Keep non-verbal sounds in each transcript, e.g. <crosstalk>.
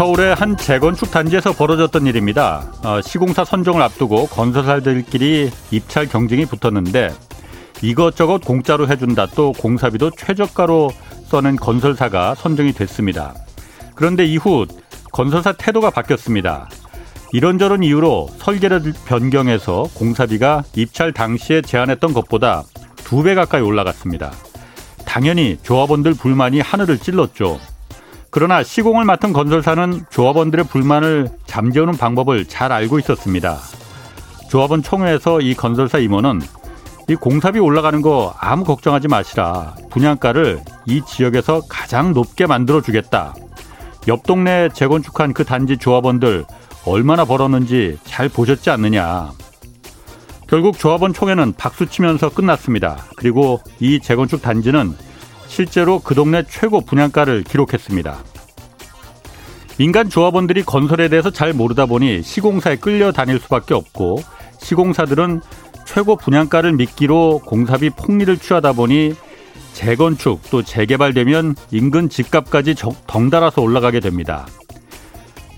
서울의 한 재건축 단지에서 벌어졌던 일입니다. 어, 시공사 선정을 앞두고 건설사들끼리 입찰 경쟁이 붙었는데 이것저것 공짜로 해준다 또 공사비도 최저가로 써낸 건설사가 선정이 됐습니다. 그런데 이후 건설사 태도가 바뀌었습니다. 이런저런 이유로 설계를 변경해서 공사비가 입찰 당시에 제안했던 것보다 두 배 가까이 올라갔습니다. 당연히 조합원들 불만이 하늘을 찔렀죠. 그러나 시공을 맡은 건설사는 조합원들의 불만을 잠재우는 방법을 잘 알고 있었습니다. 조합원 총회에서 이 건설사 임원은 이 공사비 올라가는 거 아무 걱정하지 마시라. 분양가를 이 지역에서 가장 높게 만들어 주겠다. 옆 동네 재건축한 그 단지 조합원들 얼마나 벌었는지 잘 보셨지 않느냐. 결국 조합원 총회는 박수 치면서 끝났습니다. 그리고 이 재건축 단지는 실제로 그 동네 최고 분양가를 기록했습니다. 민간 조합원들이 건설에 대해서 잘 모르다 보니 시공사에 끌려 다닐 수밖에 없고 시공사들은 최고 분양가를 미끼로 공사비 폭리를 취하다 보니 재건축 또 재개발되면 인근 집값까지 덩달아서 올라가게 됩니다.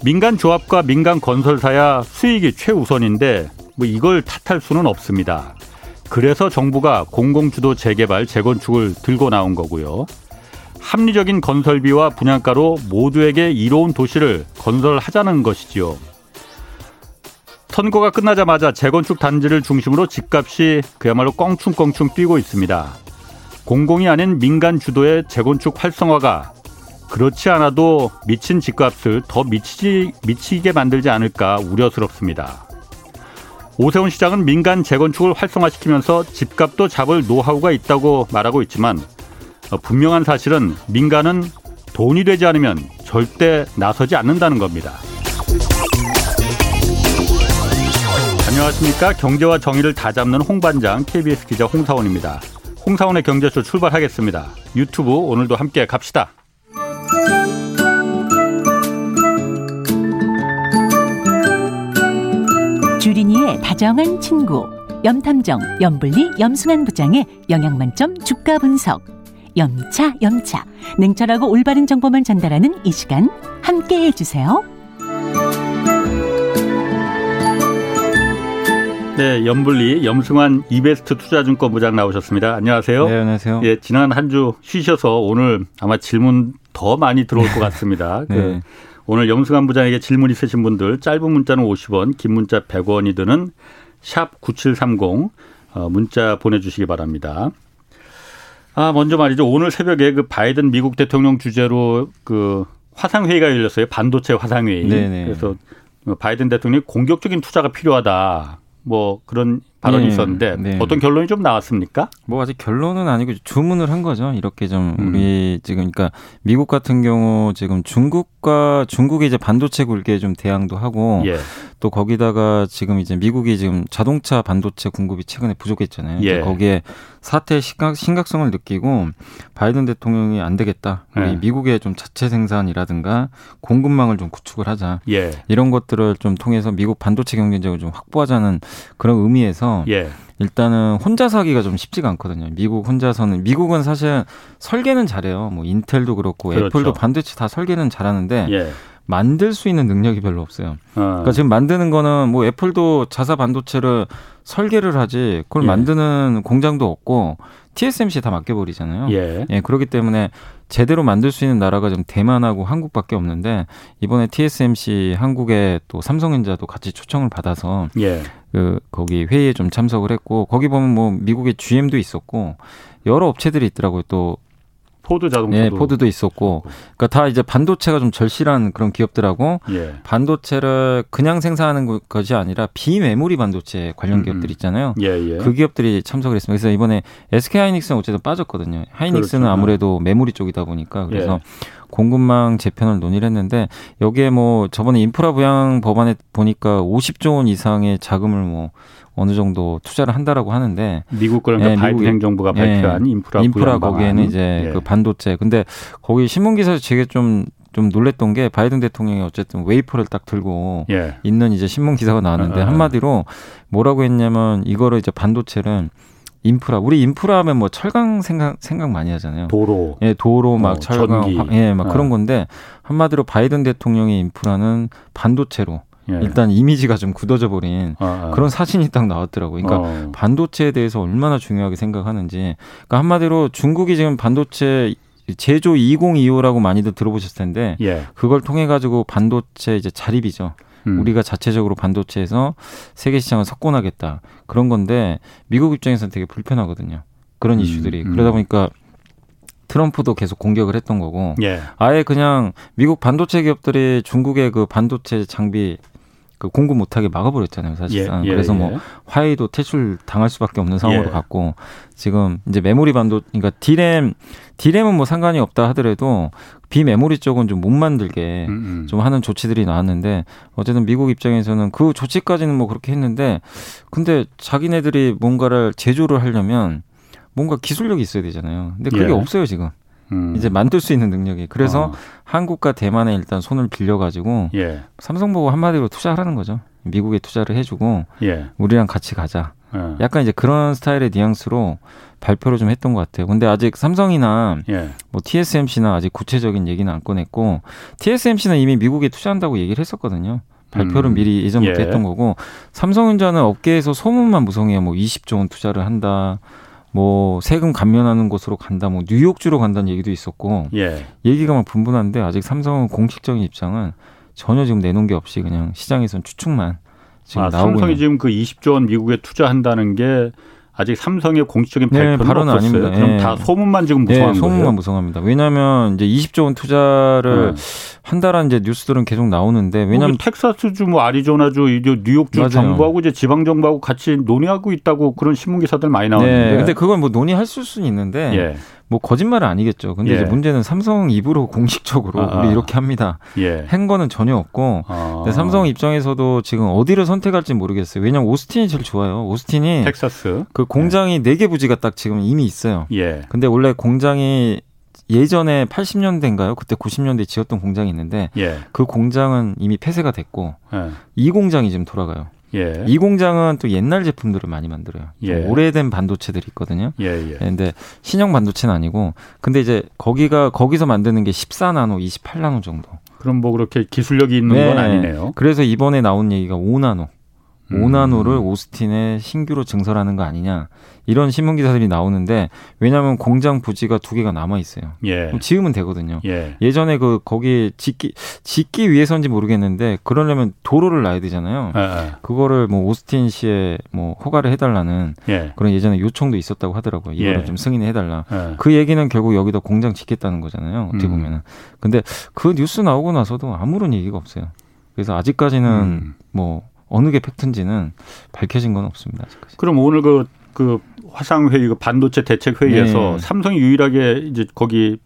민간 조합과 민간 건설사야 수익이 최우선인데 뭐 이걸 탓할 수는 없습니다. 그래서 정부가 공공주도 재개발, 재건축을 들고 나온 거고요. 합리적인 건설비와 분양가로 모두에게 이로운 도시를 건설하자는 것이지요. 선거가 끝나자마자 재건축 단지를 중심으로 집값이 그야말로 껑충껑충 뛰고 있습니다. 공공이 아닌 민간 주도의 재건축 활성화가 그렇지 않아도 미친 집값을 더 미치지, 미치게 만들지 않을까 우려스럽습니다. 오세훈 시장은 민간 재건축을 활성화시키면서 집값도 잡을 노하우가 있다고 말하고 있지만 어, 분명한 사실은 민간은 돈이 되지 않으면 절대 나서지 않는다는 겁니다. 안녕하십니까. 경제와 정의를 다 잡는 홍반장 KBS 기자 홍사원입니다. 홍사원의 경제쇼 출발하겠습니다. 유튜브 오늘도 함께 갑시다. 주린이의 다정한 친구 염탐정 염블리 염승한 부장의 영양만점 주가 분석 염차 염차 냉철하고 올바른 정보만 전달하는 이 시간 함께 해주세요. 네, 염블리 염승환 이베스트 투자증권 부장 나오셨습니다. 안녕하세요. 네, 안녕하세요. 예, 지난 한 주 쉬셔서 오늘 아마 질문 더 많이 들어올 것 같습니다. <laughs> 네. 그 오늘 염승환 부장에게 질문 있으신 분들 짧은 문자는 50원, 긴 문자 100원이 드는 샵 9730 어, 문자 보내주시기 바랍니다. 아 먼저 말이죠. 오늘 새벽에 그 바이든 미국 대통령 주재로 그 화상 회의가 열렸어요. 반도체 화상 회의. 네네. 그래서 바이든 대통령이 공격적인 투자가 필요하다. 뭐 그런 발언이 네, 있었는데 네. 어떤 결론이 좀 나왔습니까? 뭐 아직 결론은 아니고 주문을 한 거죠. 이렇게 좀 음. 우리 지금 그러니까 미국 같은 경우 지금 중국 과 중국의 이제 반도체 굴기에 좀 대항도 하고 예. 또 거기다가 지금 이제 미국이 지금 자동차 반도체 공급이 최근에 부족했잖아요. 예. 거기에 사태의 심각, 심각성을 느끼고 바이든 대통령이 안 되겠다. 우리 예. 미국의 좀 자체 생산이라든가 공급망을 좀 구축을 하자. 예. 이런 것들을 좀 통해서 미국 반도체 경쟁력을 좀 확보하자는 그런 의미에서 예. 일단은 혼자서 하기가 좀 쉽지가 않거든요. 미국 혼자서는 미국은 사실 설계는 잘해요. 뭐 인텔도 그렇고 그렇죠. 애플도 반도체 다 설계는 잘하는데 예. 만들 수 있는 능력이 별로 없어요. 어. 그러니까 지금 만드는 거는 뭐 애플도 자사 반도체를 설계를 하지 그걸 예. 만드는 공장도 없고 TSMC 다 맡겨버리잖아요. 예. 예. 그렇기 때문에 제대로 만들 수 있는 나라가 좀 대만하고 한국밖에 없는데 이번에 TSMC 한국에 또 삼성전자도 같이 초청을 받아서 예. 그 거기 회의에 좀 참석을 했고 거기 보면 뭐 미국의 GM도 있었고 여러 업체들이 있더라고요. 또 포드 자동차도 예, 포드도 있었고, 그러니까 다 이제 반도체가 좀 절실한 그런 기업들하고 예. 반도체를 그냥 생산하는 것이 아니라 비메모리 반도체 관련 음, 음. 기업들 있잖아요. 예, 예. 그 기업들이 참석을 했습니다. 그래서 이번에 SK 하이닉스는 어쨌든 빠졌거든요. 하이닉스는 그렇죠. 아무래도 메모리 쪽이다 보니까 그래서 예. 공급망 재편을 논의를 했는데 여기에 뭐 저번에 인프라 부양 법안에 보니까 50조 원 이상의 자금을 뭐 어느 정도 투자를 한다라고 하는데 미국 그러니까 예, 바이든 행정부가 발표한 예, 인프라 인프라 거기에는 이제 예. 그 반도체 근데 거기 신문 기사에서 제게 좀좀 놀랬던 게 바이든 대통령이 어쨌든 웨이퍼를 딱 들고 예. 있는 이제 신문 기사가 나왔는데 아, 아. 한마디로 뭐라고 했냐면 이거를 이제 반도체를 인프라 우리 인프라 하면 뭐 철강 생각 생각 많이 하잖아요. 도로. 예, 도로 막 어, 철강 전기. 예, 막 어. 그런 건데 한마디로 바이든 대통령의 인프라는 반도체로 예. 일단 이미지가 좀 굳어져 버린 아, 아. 그런 사진이 딱 나왔더라고요. 그러니까 어. 반도체에 대해서 얼마나 중요하게 생각하는지. 그러니까 한마디로 중국이 지금 반도체 제조 2025라고 많이들 들어보셨을 텐데 예. 그걸 통해 가지고 반도체 이제 자립이죠. 음. 우리가 자체적으로 반도체에서 세계 시장을 석권하겠다 그런 건데 미국 입장에서는 되게 불편하거든요. 그런 음. 이슈들이 음. 그러다 보니까 트럼프도 계속 공격을 했던 거고 예. 아예 그냥 미국 반도체 기업들이 중국의 그 반도체 장비 그 공급 못하게 막아버렸잖아요, 사실상. 예, 예, 그래서 뭐 예. 화웨이도 퇴출 당할 수밖에 없는 상황으로 예. 갔고 지금 이제 메모리 반도, 그러니까 디램 디램은 뭐 상관이 없다 하더라도 비메모리 쪽은 좀 못 만들게 음, 음. 좀 하는 조치들이 나왔는데 어쨌든 미국 입장에서는 그 조치까지는 뭐 그렇게 했는데 근데 자기네들이 뭔가를 제조를 하려면 뭔가 기술력이 있어야 되잖아요. 근데 그게 예. 없어요 지금. 음. 이제 만들 수 있는 능력이. 그래서 어. 한국과 대만에 일단 손을 빌려가지고 예. 삼성 보고 한마디로 투자하라는 거죠. 미국에 투자를 해주고 예. 우리랑 같이 가자. 예. 약간 이제 그런 스타일의 뉘앙스로 발표를 좀 했던 것 같아요. 근데 아직 삼성이나 예. 뭐 TSMC나 아직 구체적인 얘기는 안 꺼냈고 TSMC는 이미 미국에 투자한다고 얘기를 했었거든요. 발표를 음. 미리 예전부터 예. 했던 거고 삼성전자는 업계에서 소문만 무성해요. 뭐 20조 원 투자를 한다. 뭐 세금 감면하는 곳으로 간다, 뭐 뉴욕주로 간다는 얘기도 있었고 예. 얘기가 막 분분한데 아직 삼성은 공식적인 입장은 전혀 지금 내놓은 게 없이 그냥 시장에서는 추측만 지금 아, 나오고 삼성이 있는. 지금 그 20조 원 미국에 투자한다는 게 아직 삼성의 공식적인 네, 발표는 네, 없었어요. 아닙니다. 그럼 네. 다 소문만 지금 네, 무성한 네, 소문만 거예요? 무성합니다. 왜냐하면 이제 20조 원 투자를 네. 한다라는 이제 뉴스들은 계속 나오는데 왜냐하면 텍사스주, 뭐 아리조나주, 뉴욕주 맞아요. 정부하고 이제 지방 정부하고 같이 논의하고 있다고 그런 신문 기사들 많이 나오는데. 네, 근데 그건 뭐 논의할 수는 있는데 예. 뭐 거짓말은 아니겠죠. 근데 예. 이제 문제는 삼성 입으로 <laughs> 공식적으로 아, 우리 이렇게 합니다. 예. 한 거는 전혀 없고. 아. 삼성 입장에서도 지금 어디를 선택할지 모르겠어요. 왜냐면 오스틴이 제일 좋아요. 오스틴이 텍사스 그 공장이 네 개 부지가 딱 지금 이미 있어요. 예. 근데 원래 공장이 예전에 80년대인가요? 그때 90년대 에 지었던 공장이 있는데 예. 그 공장은 이미 폐쇄가 됐고 예. 이 공장이 지금 돌아가요. 예. 이 공장은 또 옛날 제품들을 많이 만들어요. 예. 오래된 반도체들이 있거든요. 예, 예. 근데 신형 반도체는 아니고 근데 이제 거기가 거기서 만드는 게 14나노, 28나노 정도. 그럼 뭐 그렇게 기술력이 있는 네. 건 아니네요. 그래서 이번에 나온 얘기가 5나노. 음. 오나노를 오스틴에 신규로 증설하는 거 아니냐 이런 신문 기사들이 나오는데 왜냐하면 공장 부지가 두 개가 남아 있어요. 예. 지으면 되거든요. 예. 전에그 거기 짓기 짓기 위해서인지 모르겠는데 그러려면 도로를 놔야 되잖아요. 예. 예. 그거를 뭐 오스틴 시에 뭐 허가를 해달라는 예. 그런 예전에 요청도 있었다고 하더라고요. 이거를 예. 좀 승인해 해달라. 그 얘기는 결국 여기다 공장 짓겠다는 거잖아요. 어떻게 음. 보면은. 근데 그 뉴스 나오고 나서도 아무런 얘기가 없어요. 그래서 아직까지는 음. 뭐 어느 게 팩트인지는 밝혀진 건 없습니다. 아직까지. 그럼 오늘 그, 그 화상회의, 그 반도체 대책 회의에서 네. 삼성이 유일하게 이제 거기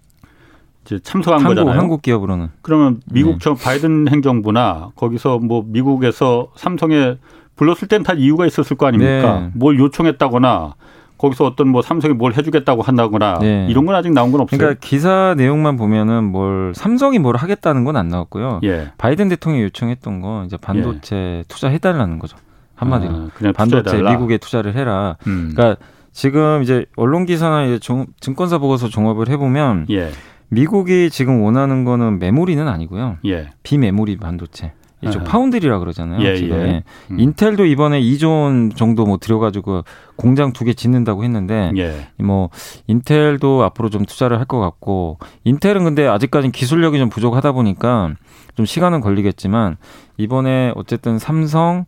이제 참석한 한국, 거잖아요. 한국 기업으로는. 그러면 미국 네. 바이든 행정부나 거기서 뭐 미국에서 삼성에 불렀을 땐 다 이유가 있었을 거 아닙니까? 네. 뭘 요청했다거나 거기서 어떤 뭐 삼성이 뭘 해주겠다고 한다거나 네. 이런 건 아직 나온 건 없어요. 그러니까 기사 내용만 보면은 뭘 삼성이 뭘 하겠다는 건 안 나왔고요. 예. 바이든 대통령이 요청했던 건 이제 반도체 예. 투자해달라는 거죠. 한마디로 아, 그냥 반도체 투자해달라? 미국에 투자를 해라. 음. 그러니까 지금 이제 언론 기사나 이제 증권사 보고서 종합을 해보면 예. 미국이 지금 원하는 거는 메모리는 아니고요. 예. 비메모리 반도체. 이쪽 파운드리라 그러잖아요. 예, 지금 예. 음. 인텔도 이번에 2조 원 정도 뭐 들여가지고 공장 두 개 짓는다고 했는데 예. 뭐 인텔도 앞으로 좀 투자를 할 것 같고 인텔은 근데 아직까지 기술력이 좀 부족하다 보니까 좀 시간은 걸리겠지만 이번에 어쨌든 삼성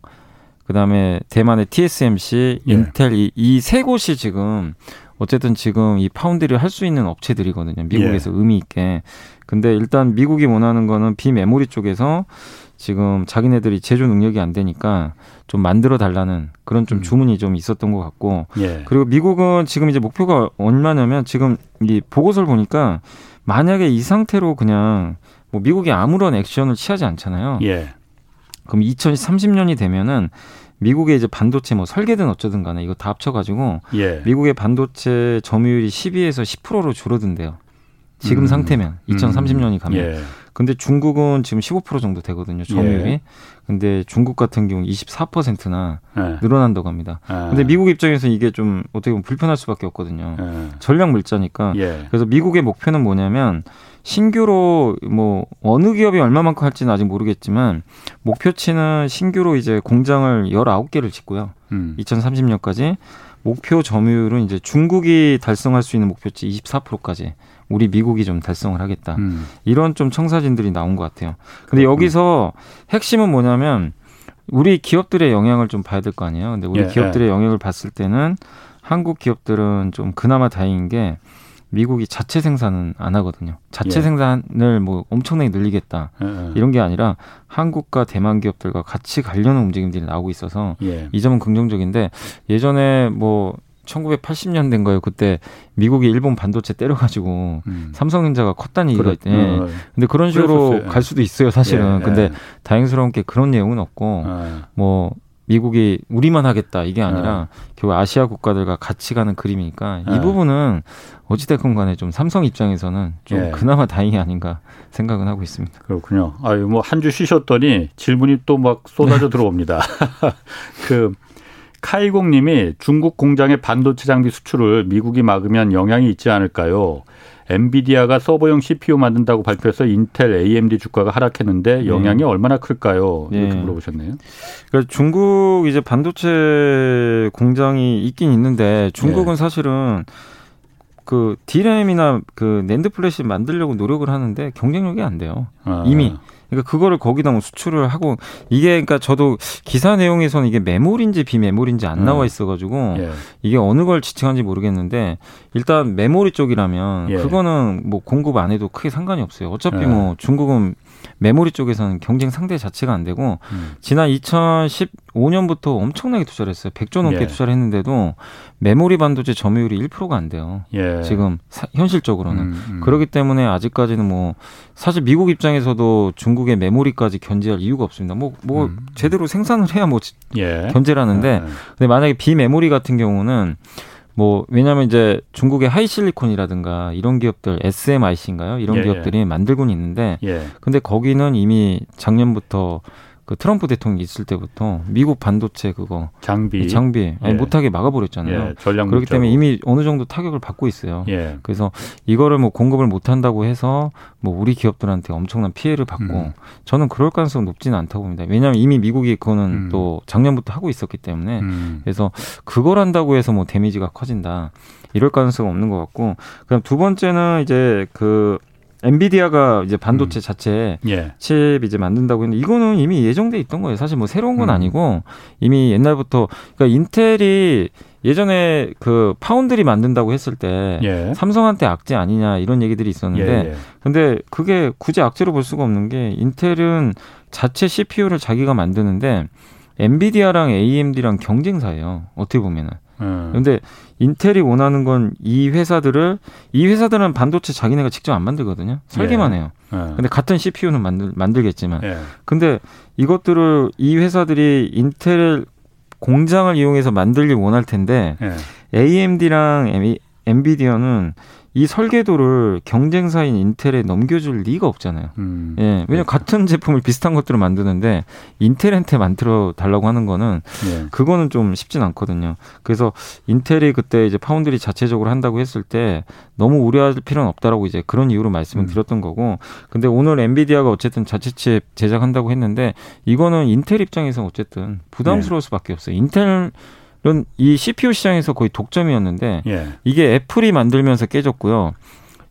그다음에 대만의 TSMC, 예. 인텔 이세 곳이 지금 어쨌든 지금 이 파운드리를 할 수 있는 업체들이거든요. 미국에서 예. 의미 있게. 근데 일단 미국이 원하는 거는 비메모리 쪽에서 지금 자기네들이 제조 능력이 안 되니까 좀 만들어 달라는 그런 좀 음. 주문이 좀 있었던 것 같고 예. 그리고 미국은 지금 이제 목표가 얼마냐면 지금 이 보고서를 보니까 만약에 이 상태로 그냥 뭐 미국이 아무런 액션을 취하지 않잖아요. 예. 그럼 2030년이 되면은 미국의 이제 반도체 뭐 설계든 어쩌든 간에 이거 다 합쳐가지고 예. 미국의 반도체 점유율이 12에서 10%로 줄어든대요. 지금 음. 상태면 2030년이 가면. 예. 근데 중국은 지금 15% 정도 되거든요. 점유율이. 예. 근데 중국 같은 경우 24%나 예. 늘어난다고 합니다. 예. 근데 미국 입장에서 이게 좀 어떻게 보면 불편할 수밖에 없거든요. 예. 전략 물자니까. 예. 그래서 미국의 목표는 뭐냐면 신규로 뭐 어느 기업이 얼마만큼 할지는 아직 모르겠지만 목표치는 신규로 이제 공장을 19개를 짓고요. 음. 2030년까지 목표 점유율은 이제 중국이 달성할 수 있는 목표치 24%까지 우리 미국이 좀 달성을 하겠다. 음. 이런 좀 청사진들이 나온 것 같아요. 근데 그렇군요. 여기서 핵심은 뭐냐면 우리 기업들의 영향을 좀 봐야 될 거 아니에요. 근데 우리 예, 기업들의 예. 영향을 봤을 때는 한국 기업들은 좀 그나마 다행인 게 미국이 자체 생산은 안 하거든요. 자체 예. 생산을 뭐 엄청나게 늘리겠다 예, 예. 이런 게 아니라 한국과 대만 기업들과 같이 관련한 움직임들이 나오고 있어서 예. 이 점은 긍정적인데 예전에 뭐 1980년대인가요? 그때 미국이 일본 반도체 때려가지고 음. 삼성전자가 컸다는 얘기가 있대. 어, 근데 그런 식으로 그랬었어요. 갈 수도 있어요, 사실은. 예, 근데 예. 다행스러운 게 그런 내용은 없고 뭐 미국이 우리만 하겠다 이게 아니라 네. 결국 아시아 국가들과 같이 가는 그림이니까 이 네. 부분은 어찌됐건 간에 좀 삼성 입장에서는 좀 예. 그나마 다행이 아닌가 생각은 하고 있습니다. 그렇군요. 아유 뭐 한 주 쉬셨더니 질문이 또 막 쏟아져 네. 들어옵니다. <laughs> 그 카이공님이 중국 공장의 반도체 장비 수출을 미국이 막으면 영향이 있지 않을까요? 엔비디아가 서버용 CPU 만든다고 발표해서 인텔, AMD 주가가 하락했는데 네. 영향이 네. 얼마나 클까요? 이렇게 네. 물어보셨네요. 그러니까 중국 이제 반도체 공장이 있긴 있는데 중국은 네. 사실은 그 디램이나 그 NAND flash 만들려고 노력을 하는데 경쟁력이 안 돼요. 아. 이미 그러니까 그거를 거기다 뭐 수출을 하고 이게 그러니까 저도 기사 내용에서는 이게 메모리인지 비메모리인지 안 나와 음. 있어가지고 예. 이게 어느 걸 지칭한지 모르겠는데 일단 메모리 쪽이라면 예. 그거는 뭐 공급 안 해도 크게 상관이 없어요. 어차피 예. 뭐 중국은 메모리 쪽에서는 경쟁 상대 자체가 안 되고 음. 지난 2015년부터 엄청나게 투자를 했어요. 100조 넘게 예. 투자를 했는데도 메모리 반도체 점유율이 1%가 안 돼요. 예. 지금 사, 현실적으로는 음, 음. 그렇기 때문에 아직까지는 뭐 사실 미국 입장에서도 중국의 메모리까지 견제할 이유가 없습니다. 뭐뭐 뭐 음. 제대로 생산을 해야 뭐 예. 견제를 하는데 예. 근데 만약에 비메모리 같은 경우는 뭐 왜냐하면 이제 중국의 하이실리콘이라든가 이런 기업들 SMIC인가요? 이런 예, 기업들이 예. 만들고는 있는데 예. 근데 거기는 이미 작년부터 그 트럼프 대통령이 있을 때부터 미국 반도체 그거 장비 장비 예. 못하게 막아버렸잖아요. 예, 전략 그렇기 때문에 이미 어느 정도 타격을 받고 있어요. 예. 그래서 이거를 뭐 공급을 못한다고 해서 뭐 우리 기업들한테 엄청난 피해를 받고 음. 저는 그럴 가능성 높지는 않다고 봅니다. 왜냐하면 이미 미국이 그거는 음. 또 작년부터 하고 있었기 때문에 음. 그래서 그걸 한다고 해서 뭐 데미지가 커진다. 이럴 가능성은 없는 것 같고 그럼 두 번째는 이제 그 엔비디아가 이제 반도체 음. 자체 예. 칩 이제 만든다고 했는데 이거는 이미 예정돼 있던 거예요. 사실 뭐 새로운 건 음. 아니고 이미 옛날부터 그러니까 인텔이 예전에 그 파운드리 만든다고 했을 때 예. 삼성한테 악재 아니냐 이런 얘기들이 있었는데 예, 예. 근데 그게 굳이 악재로 볼 수가 없는 게 인텔은 자체 CPU를 자기가 만드는데 엔비디아랑 AMD랑 경쟁사예요. 어떻게 보면은. 음. 근데 인텔이 원하는 건 이 회사들을 이 회사들은 반도체 자기네가 직접 안 만들거든요. 설계만 예. 해요. 예. 근데 같은 CPU는 만들 만들겠지만. 예. 근데 이것들을 이 회사들이 인텔 공장을 이용해서 만들길 원할 텐데 예. AMD랑 엔비디아는 이 설계도를 경쟁사인 인텔에 넘겨줄 리가 없잖아요. 음. 예. 왜냐면 그렇죠. 같은 제품을 비슷한 것들을 만드는데 인텔한테 만들어 달라고 하는 거는 예. 그거는 좀 쉽진 않거든요. 그래서 인텔이 그때 이제 파운드리 자체적으로 한다고 했을 때 너무 우려할 필요는 없다라고 이제 그런 이유로 말씀을 음. 드렸던 거고. 근데 오늘 엔비디아가 어쨌든 자체 칩 제작한다고 했는데 이거는 인텔 입장에서 어쨌든 부담스러울 예. 수밖에 없어요. 인텔 이런 이 CPU 시장에서 거의 독점이었는데 예. 이게 애플이 만들면서 깨졌고요.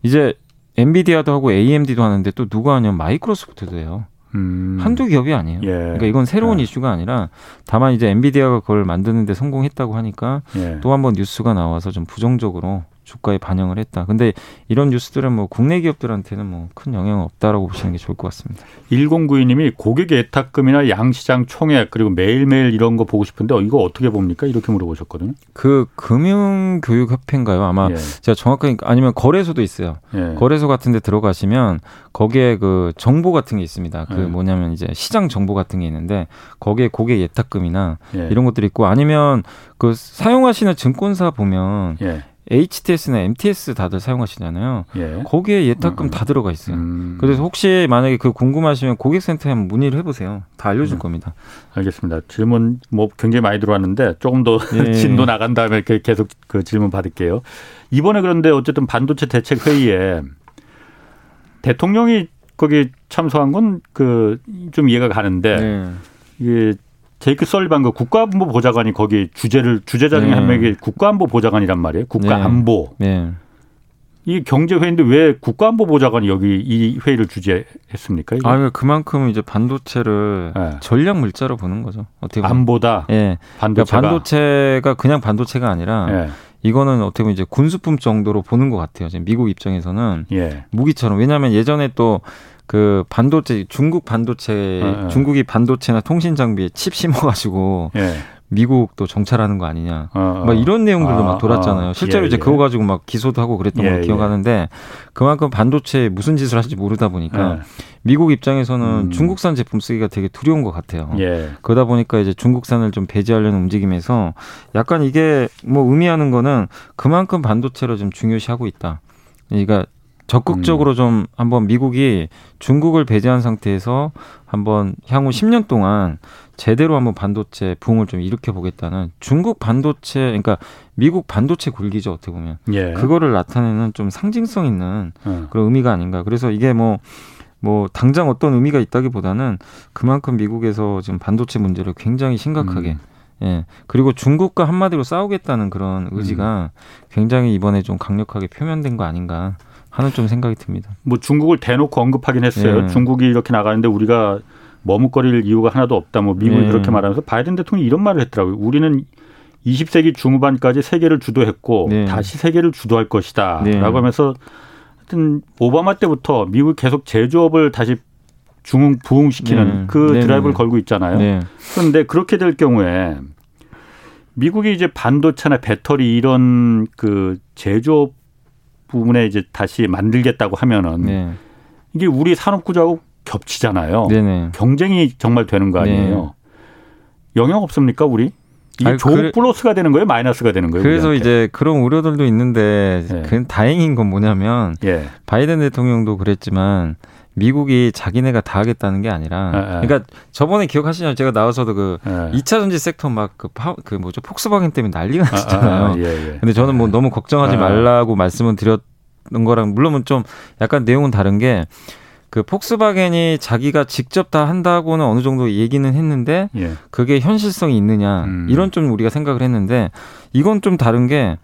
이제 엔비디아도 하고 AMD도 하는데 또 누가 하냐면 마이크로소프트도 해요. 음. 한두 기업이 아니에요. 예. 그러니까 이건 새로운 예. 이슈가 아니라 다만 이제 엔비디아가 그걸 만드는데 성공했다고 하니까 예. 또한 번 뉴스가 나와서 좀 부정적으로 주가에 반영을 했다. 근데 이런 뉴스들은 뭐 국내 기업들한테는 뭐 큰 영향은 없다라고 보시는 게 좋을 것 같습니다. 1092님이 고객 예탁금이나 양시장 총액 그리고 매일매일 이런 거 보고 싶은데 이거 어떻게 봅니까? 이렇게 물어보셨거든요. 그 금융교육협회인가요? 아마 예. 제가 정확하게 아니면 거래소도 있어요. 예. 거래소 같은 데 들어가시면 거기에 그 정보 같은 게 있습니다. 그 예. 뭐냐면 이제 시장 정보 같은 게 있는데 거기에 고객 예탁금이나 예. 이런 것들이 있고 아니면 그 사용하시는 증권사 보면 예. HTS나 MTS 다들 사용하시잖아요. 예. 거기에 예탁금 음. 다 들어가 있어요. 음. 그래서 혹시 만약에 그 궁금하시면 고객센터에 한번 문의를 해보세요. 다 알려줄 음. 겁니다. 알겠습니다. 질문 뭐 굉장히 많이 들어왔는데 조금 더 예. <laughs> 진도 나간 다음에 계속 그 질문 받을게요. 이번에 그런데 어쨌든 반도체 대책 회의에 대통령이 거기 참석한 건 그 좀 이해가 가는데 네. 이게 제이크 설리반 그 국가안보 보좌관이 거기 주제를 주제자 중에 네. 한 명이 국가안보 보좌관이란 말이에요. 국가안보. 네. 네. 이 경제 회의인데 왜 국가안보 보좌관이 여기 이 회의를 주재했습니까? 이게? 아, 그만큼 이제 반도체를 네. 전략 물자로 보는 거죠. 어떻게 보면. 안보다. 예. 네. 반도체가. 그러니까 반도체가 그냥 반도체가 아니라 네. 이거는 어떻게 보면 이제 군수품 정도로 보는 것 같아요. 지금 미국 입장에서는 예. 무기처럼 왜냐하면 예전에 또 그 반도체 중국 반도체 어, 중국이 반도체나 통신 장비에 칩 심어가지고 예. 미국도 정찰하는 거 아니냐. 어, 어. 막 이런 내용들도 아, 막 돌았잖아요. 아, 실제로 예, 이제 예. 그거 가지고 막 기소도 하고 그랬던 걸 예, 예. 기억하는데 그만큼 반도체에 무슨 짓을 하실지 모르다 보니까 예. 미국 입장에서는 음. 중국산 제품 쓰기가 되게 두려운 것 같아요. 예. 그러다 보니까 이제 중국산을 좀 배제하려는 움직임에서 약간 이게 뭐 의미하는 거는 그만큼 반도체를 좀 중요시하고 있다. 그러니까 적극적으로 음. 좀 한번 미국이 중국을 배제한 상태에서 한번 향후 10년 동안 제대로 한번 반도체 붕을 좀 일으켜 보겠다는 중국 반도체 그러니까 미국 반도체 굴기죠 어떻게 보면 예. 그거를 나타내는 좀 상징성 있는 음. 그런 의미가 아닌가 그래서 이게 뭐뭐 뭐 당장 어떤 의미가 있다기보다는 그만큼 미국에서 지금 반도체 문제를 굉장히 심각하게 음. 예. 그리고 중국과 한마디로 싸우겠다는 그런 의지가 음. 굉장히 이번에 좀 강력하게 표면된 거 아닌가 하는 좀 생각이 듭니다. 뭐 중국을 대놓고 언급하긴 했어요. 예. 중국이 이렇게 나가는데 우리가 머뭇거릴 이유가 하나도 없다. 뭐 미국이 네. 그렇게 말하면서 바이든 대통령이 이런 말을 했더라고요. 우리는 20세기 중후반까지 세계를 주도했고 네. 다시 세계를 주도할 것이다. 네. 라고 하면서 하여튼 오바마 때부터 미국이 계속 제조업을 다시 중흥 부흥시키는 네. 그 네, 드라이브를 네. 걸고 있잖아요. 그런데 그렇게 될 경우에 미국이 이제 반도체나 배터리 이런 그 제조업 부분에 이제 다시 만들겠다고 하면은 이게 우리 산업 구조하고 겹치잖아요. 네네. 경쟁이 정말 되는 거 아니에요. 네. 영향 없습니까, 우리? 이게 아니, 조 플러스가 되는 거예요, 마이너스가 되는 거예요? 그래서 우리한테? 이제 그런 우려들도 있는데 네. 그 다행인 건 뭐냐면 예. 바이든 대통령도 그랬지만 미국이 자기네가 다 하겠다는 게 아니라. 예. 그러니까 저번에 기억하시나요? 제가 나와서도 그 에. 예. 2차 전지 섹터 막그 그 뭐죠? 폭스바겐 때문에 난리가 아, 났잖아요. 아, 아, 예, 예. 근데 저는 뭐 너무 걱정하지 아. 말라고 말씀을 드렸던 거랑 물론 좀 약간 내용은 다른 게 그 폭스바겐이 자기가 직접 다 한다고는 어느 정도 얘기는 했는데 예. 그게 현실성이 있느냐 음. 이런 좀 우리가 생각을 했는데 이건 좀 다른 게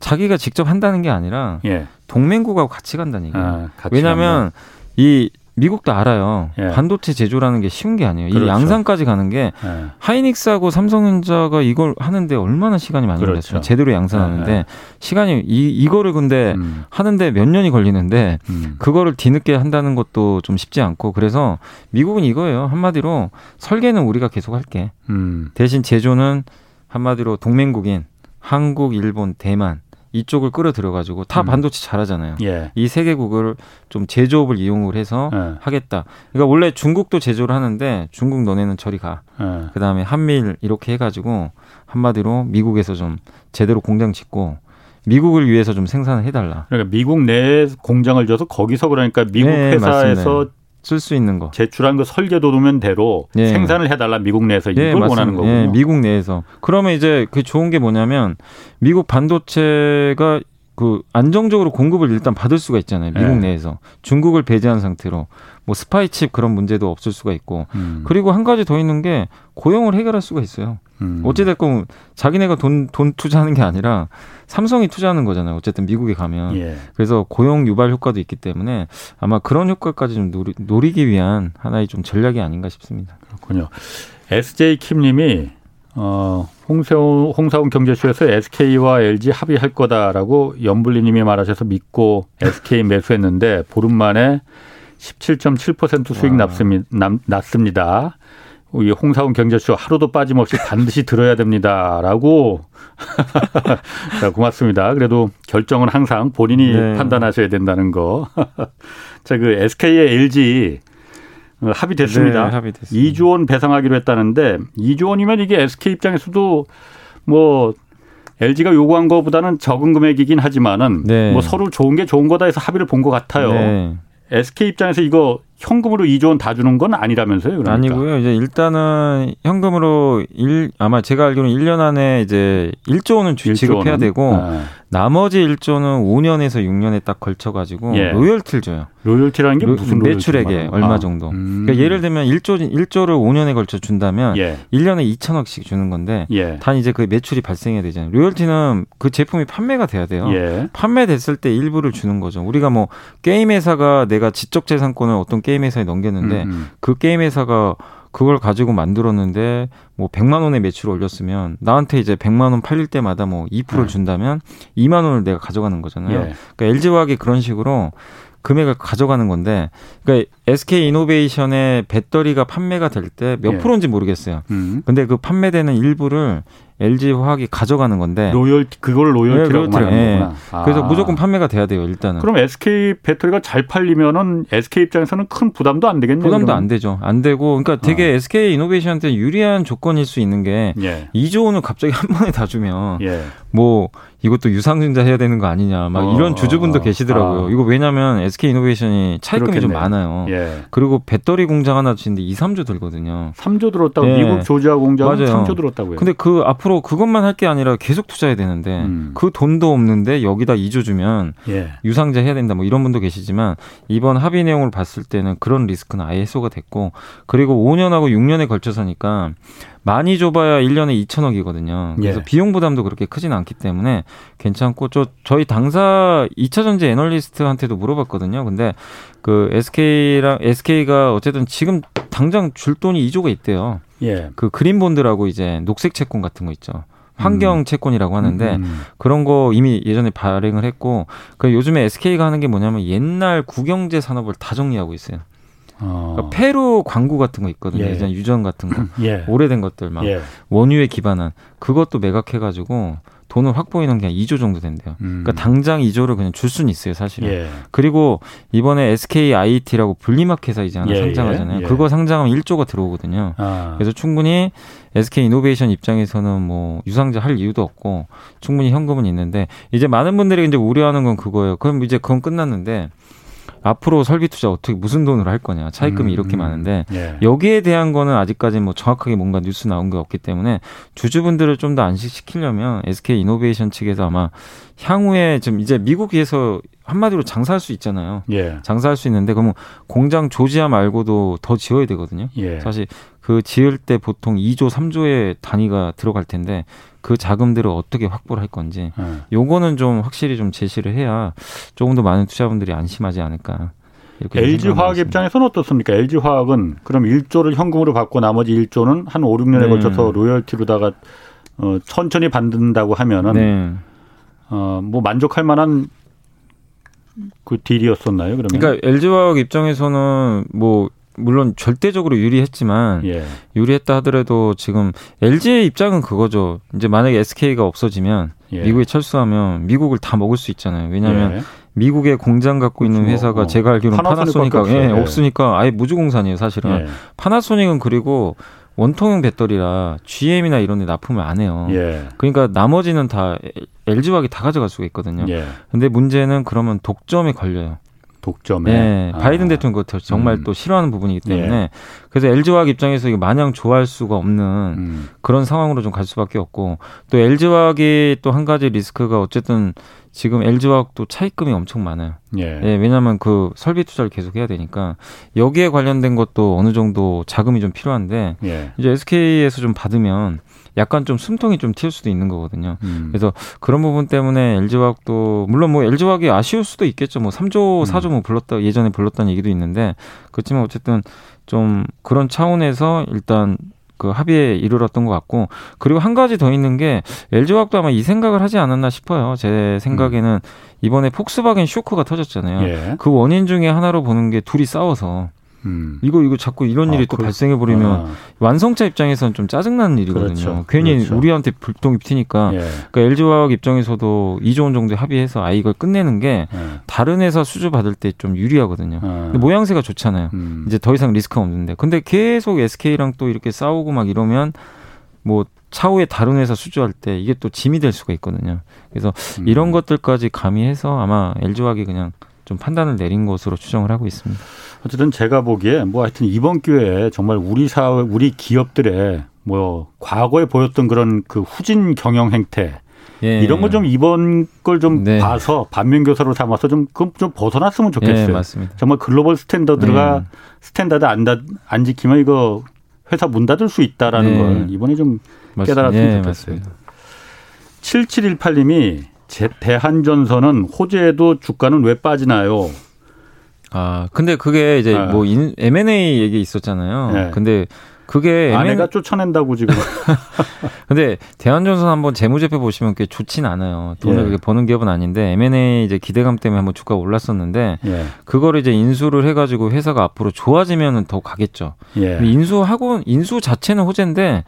자기가 직접 한다는 게 아니라 예. 동맹국하고 같이 간다는 얘기예요. 아, 왜냐하면 이 미국도 알아요. 예. 반도체 제조라는 게 쉬운 게 아니에요. 그렇죠. 이 양산까지 가는 게 예. 하이닉스하고 삼성전자가 이걸 하는데 얼마나 시간이 많이 그렇죠. 걸렸어요. 제대로 양산하는데 예. 시간이 이 이거를 근데 음. 하는데 몇 년이 걸리는데 음. 그거를 뒤늦게 한다는 것도 좀 쉽지 않고 그래서 미국은 이거예요. 한마디로 설계는 우리가 계속 할게. 음. 대신 제조는 한마디로 동맹국인 한국, 일본, 대만 이쪽을 끌어들여가지고 다 음. 반도체 잘하잖아요. 예. 이세 개국을 좀 제조업을 이용을 해서 예. 하겠다. 그러니까 원래 중국도 제조를 하는데 중국 너네는 저리 가. 예. 그 다음에 한미일 이렇게 해가지고 한마디로 미국에서 좀 제대로 공장 짓고 미국을 위해서 좀 생산을 해달라. 그러니까 미국 내 공장을 줘서 거기서 그러니까 미국 네, 회사에서 맞습니다. 쓸 수 있는 거. 제출한 그 설계 도면대로 네. 생산을 해달라 미국 내에서 네, 이걸 맞습니다. 원하는 거군요. 네, 미국 내에서. 그러면 이제 그 좋은 게 뭐냐면 미국 반도체가 그 안정적으로 공급을 일단 받을 수가 있잖아요. 미국 네. 내에서 중국을 배제한 상태로 뭐 스파이 칩 그런 문제도 없을 수가 있고 음. 그리고 한 가지 더 있는 게 고용을 해결할 수가 있어요. 음. 어찌됐건 자기네가 돈, 돈 투자하는 게 아니라 삼성이 투자하는 거잖아요. 어쨌든 미국에 가면. 예. 그래서 고용 유발 효과도 있기 때문에 아마 그런 효과까지 좀 노리, 노리기 위한 하나의 좀 전략이 아닌가 싶습니다. 그렇군요. SJ 킴님이 어, 홍세훈, 홍사훈 경제쇼에서 SK와 LG 합의할 거다라고 연불리님이 말하셔서 믿고 SK 매수했는데 보름 만에 17.7% 수익 났습니다. 났습니다. 이 홍사훈 경제쇼 하루도 빠짐없이 반드시 들어야 됩니다라고 <laughs> 자 고맙습니다. 그래도 결정은 항상 본인이 네. 판단하셔야 된다는 거. <laughs> 자그 SK의 LG 어, 합의됐습니다. 네, 합의됐습니다. 2조 원 배상하기로 했다는데 2조 원이면 이게 SK 입장에서도 뭐 LG가 요구한 것보다는 적은 금액이긴 하지만은 네. 뭐 서로 좋은 게 좋은 거다 해서 합의를 본 것 같아요. 네. SK 입장에서 이거 현금으로 2조 원 다 주는 건 아니라면서요? 그러니까. 아니고요. 이제 일단은 현금으로 일 아마 제가 알기로는 1년 안에 이제 1조 원은 1조 지급해야? 되고 네. 나머지 1조는 5년에서 6년에 딱 걸쳐 가지고 예. 로열티를 줘요. 로열티라는 게 무슨 매출액에 얼마 아. 정도. 음. 그러니까 예를 들면 1조 1조를 5년에 걸쳐 준다면 예. 1년에 2천억씩 주는 건데 예. 단 이제 그 매출이 발생해야 되잖아요. 로열티는 그 제품이 판매가 돼야 돼요. 예. 판매됐을 때 일부를 주는 거죠. 우리가 뭐 게임 회사가 내가 지적 재산권을 어떤 게임 게임 회사에 넘겼는데 음, 음. 그 게임 회사가 그걸 가지고 만들었는데 뭐 100만 원의 매출을 올렸으면 나한테 이제 100만 원 팔릴 때마다 뭐 2%를 준다면 2만 원을 내가 가져가는 거잖아요. 예. 그러니까 LG화학이 그런 식으로 금액을 가져가는 건데 그러니까 SK 이노베이션의 배터리가 판매가 될 때몇 예. 프로인지 모르겠어요. 음. 근데 그 판매되는 일부를 LG 화학이 가져가는 건데 로열티 그걸 로열티라고 네, 말하는 네. 거구나. 아. 그래서 무조건 판매가 돼야 돼요 일단은. 그럼 SK 배터리가 잘 팔리면은 SK 입장에서는 큰 부담도 안 되겠네요. 부담도 그러면? 안 되죠. 안 되고 그러니까 되게 아. SK 이노베이션한테 유리한 조건일 수 있는 게 예. 2조 원을 갑자기 한 번에 다 주면 예. 뭐 이것도 유상증자 해야 되는 거 아니냐 막 어, 이런 주주분도 어, 계시더라고요. 아. 이거 왜냐하면 SK 이노베이션이 차입금이 좀 많아요. 예. 그리고 배터리 공장 하나 짓는데 2, 3조 들거든요. 3조 들었다고 예. 미국 조지아 공장은 맞아요. 3조 들었다고요. 근데 그 앞으로 그것만 할 게 아니라 계속 투자해야 되는데 음. 그 돈도 없는데 여기다 2조 주면 예. 유상증자 해야 된다 뭐 이런 분도 계시지만 이번 합의 내용을 봤을 때는 그런 리스크는 아예 해소가 됐고 그리고 5년하고 6년에 걸쳐서니까 많이 줘봐야 1년에 2천억이거든요. 그래서 예. 비용 부담도 그렇게 크진 않기 때문에 괜찮고 저 저희 당사 2차 전지 애널리스트한테도 물어봤거든요. 근데 그 SK랑 SK가 어쨌든 지금 당장 줄 돈이 2조가 있대요. 예. 그 그린 본드라고 이제 녹색 채권 같은 거 있죠. 환경 음. 채권이라고 하는데 음, 음. 그런 거 이미 예전에 발행을 했고 그 요즘에 SK가 하는 게 뭐냐면 옛날 국영재 산업을 다 정리하고 있어요. 어. 그러니까 페루 광고 같은 거 있거든요. 예. 예전 유전 같은 거. <laughs> 예. 오래된 것들 막 예. 원유에 기반한 그것도 매각해 가지고 돈을 확보해 놓은 게 2조 정도 된대요. 음. 그러니까 당장 2조를 그냥 줄 수는 있어요, 사실은. 예. 그리고 이번에 SKIT라고 분리마켓 이제 하나 예, 상장하잖아요. 예. 그거 상장하면 1조가 들어오거든요. 아. 그래서 충분히 SK 이노베이션 입장에서는 뭐 유상자 할 이유도 없고 충분히 현금은 있는데 이제 많은 분들이 이제 우려하는 건 그거예요. 그럼 이제 그건 끝났는데 앞으로 설비 투자 어떻게 무슨 돈으로 할 거냐 차입금이 음, 이렇게 음, 많은데 예. 여기에 대한 거는 아직까지 뭐 정확하게 뭔가 뉴스 나온 게 없기 때문에 주주분들을 좀 더 안식시키려면 SK 이노베이션 측에서 아마 향후에 좀 이제 미국에서 한마디로 장사할 수 있잖아요. 예. 장사할 수 있는데 그러면 공장 조지아 말고도 더 지어야 되거든요. 예. 사실 그 지을 때 보통 2조, 3조의 단위가 들어갈 텐데 그 자금들을 어떻게 확보를 할 건지 네. 요거는 좀 확실히 좀 제시를 해야 조금 더 많은 투자분들이 안심하지 않을까. LG 화학 입장에서는 어떻습니까? LG 화학은 그럼 1조를 현금으로 받고 나머지 1조는 한 5, 6년에 네. 걸쳐서 로열티로다가 어, 천천히 받는다고 하면은 네. 어, 뭐 만족할 만한 그 딜이었었나요? 그러면? 그러니까 LG 화학 입장에서는 뭐 물론 절대적으로 유리했지만 예. 유리했다 하더라도 지금 LG의 입장은 그거죠. 이제 만약에 SK가 없어지면 예. 미국에 철수하면 미국을 다 먹을 수 있잖아요. 왜냐하면 예. 미국에 공장 갖고 있는 그렇죠. 회사가 어. 제가 알기로는 파나소닉가 예, 예, 없으니까 아예 무주공산이에요, 사실은. 예. 파나소닉은 그리고 원통형 배터리라 GM이나 이런 데 납품을 안 해요. 예. 그러니까 나머지는 다 LG화학이 다 가져갈 수가 있거든요. 예. 근데 문제는 그러면 독점에 걸려요. 독점에. 네, 바이든 아. 대통령 그것 정말 음. 또 싫어하는 부분이기 때문에 예. 그래서 LG화학 입장에서 이게 마냥 좋아할 수가 없는 음. 그런 상황으로 좀 갈 수밖에 없고 또 LG화학이 또 한 가지 리스크가 어쨌든 지금 LG화학도 차입금이 엄청 많아요. 예. 예 왜냐하면 그 설비 투자를 계속 해야 되니까 여기에 관련된 것도 어느 정도 자금이 좀 필요한데 예. 이제 SK에서 좀 받으면 약간 좀 숨통이 좀 튈 수도 있는 거거든요. 음. 그래서 그런 부분 때문에 LG화학도 물론 뭐 LG화학이 아쉬울 수도 있겠죠. 뭐 3조, 4조 음. 뭐 불렀다 예전에 불렀다는 얘기도 있는데 그렇지만 어쨌든 좀 그런 차원에서 일단 그 합의에 이르렀던 것 같고 그리고 한 가지 더 있는 게 LG화학도 아마 이 생각을 하지 않았나 싶어요. 제 생각에는 음. 이번에 폭스바겐 쇼크가 터졌잖아요. 예. 그 원인 중에 하나로 보는 게 둘이 싸워서 음. 이거 이거 자꾸 이런 아, 일이 아, 또 발생해 버리면 아. 완성차 입장에서는 좀 짜증나는 일이거든요. 그렇죠. 괜히 그렇죠. 우리한테 불똥이 튀니까. 예. 그러니까 LG화학 입장에서도 2조 원 정도 합의해서 아 이걸 끝내는 게 예. 다른 회사 수주 받을 때 좀 유리하거든요. 아. 모양새가 좋잖아요. 음. 이제 더 이상 리스크가 없는데. 근데 계속 SK랑 또 이렇게 싸우고 막 이러면 뭐 차후에 다른 회사 수주할 때 이게 또 짐이 될 수가 있거든요. 그래서 음. 이런 것들까지 가미해서 아마 LG화학이 그냥 좀 판단을 내린 것으로 추정을 하고 있습니다. 어쨌든 제가 보기에 뭐 하여튼 이번 기회에 정말 우리 사회, 우리 기업들의 뭐 과거에 보였던 그런 그 후진 경영 행태 예. 이런 거좀 이번 걸좀 네. 봐서 반면교사로 삼아서 좀, 좀 벗어났으면 좋겠어요. 예, 맞습니다. 정말 global standard가 네. standard 안, 다, 안 지키면 이거 회사 문 닫을 수 있다라는 네. 걸 이번에 좀 깨달았으면 예, 좋겠어요. 맞습니다. 7718님이 제 대한전선은 호재에도 주가는 왜 빠지나요? 아, 근데 그게 이제 네. 뭐 M&A 얘기 있었잖아요. 네. 근데 그게 아내가 쫓아낸다고 지금. <laughs> 근데 대한전선 한번 재무제표 보시면 꽤 좋진 않아요. 돈을 예. 버는 기업은 아닌데 M&A 이제 기대감 때문에 한번 주가가 올랐었는데 예. 그거를 이제 인수를 해가지고 회사가 앞으로 좋아지면은 더 가겠죠. 예. 인수하고 인수 자체는 호재인데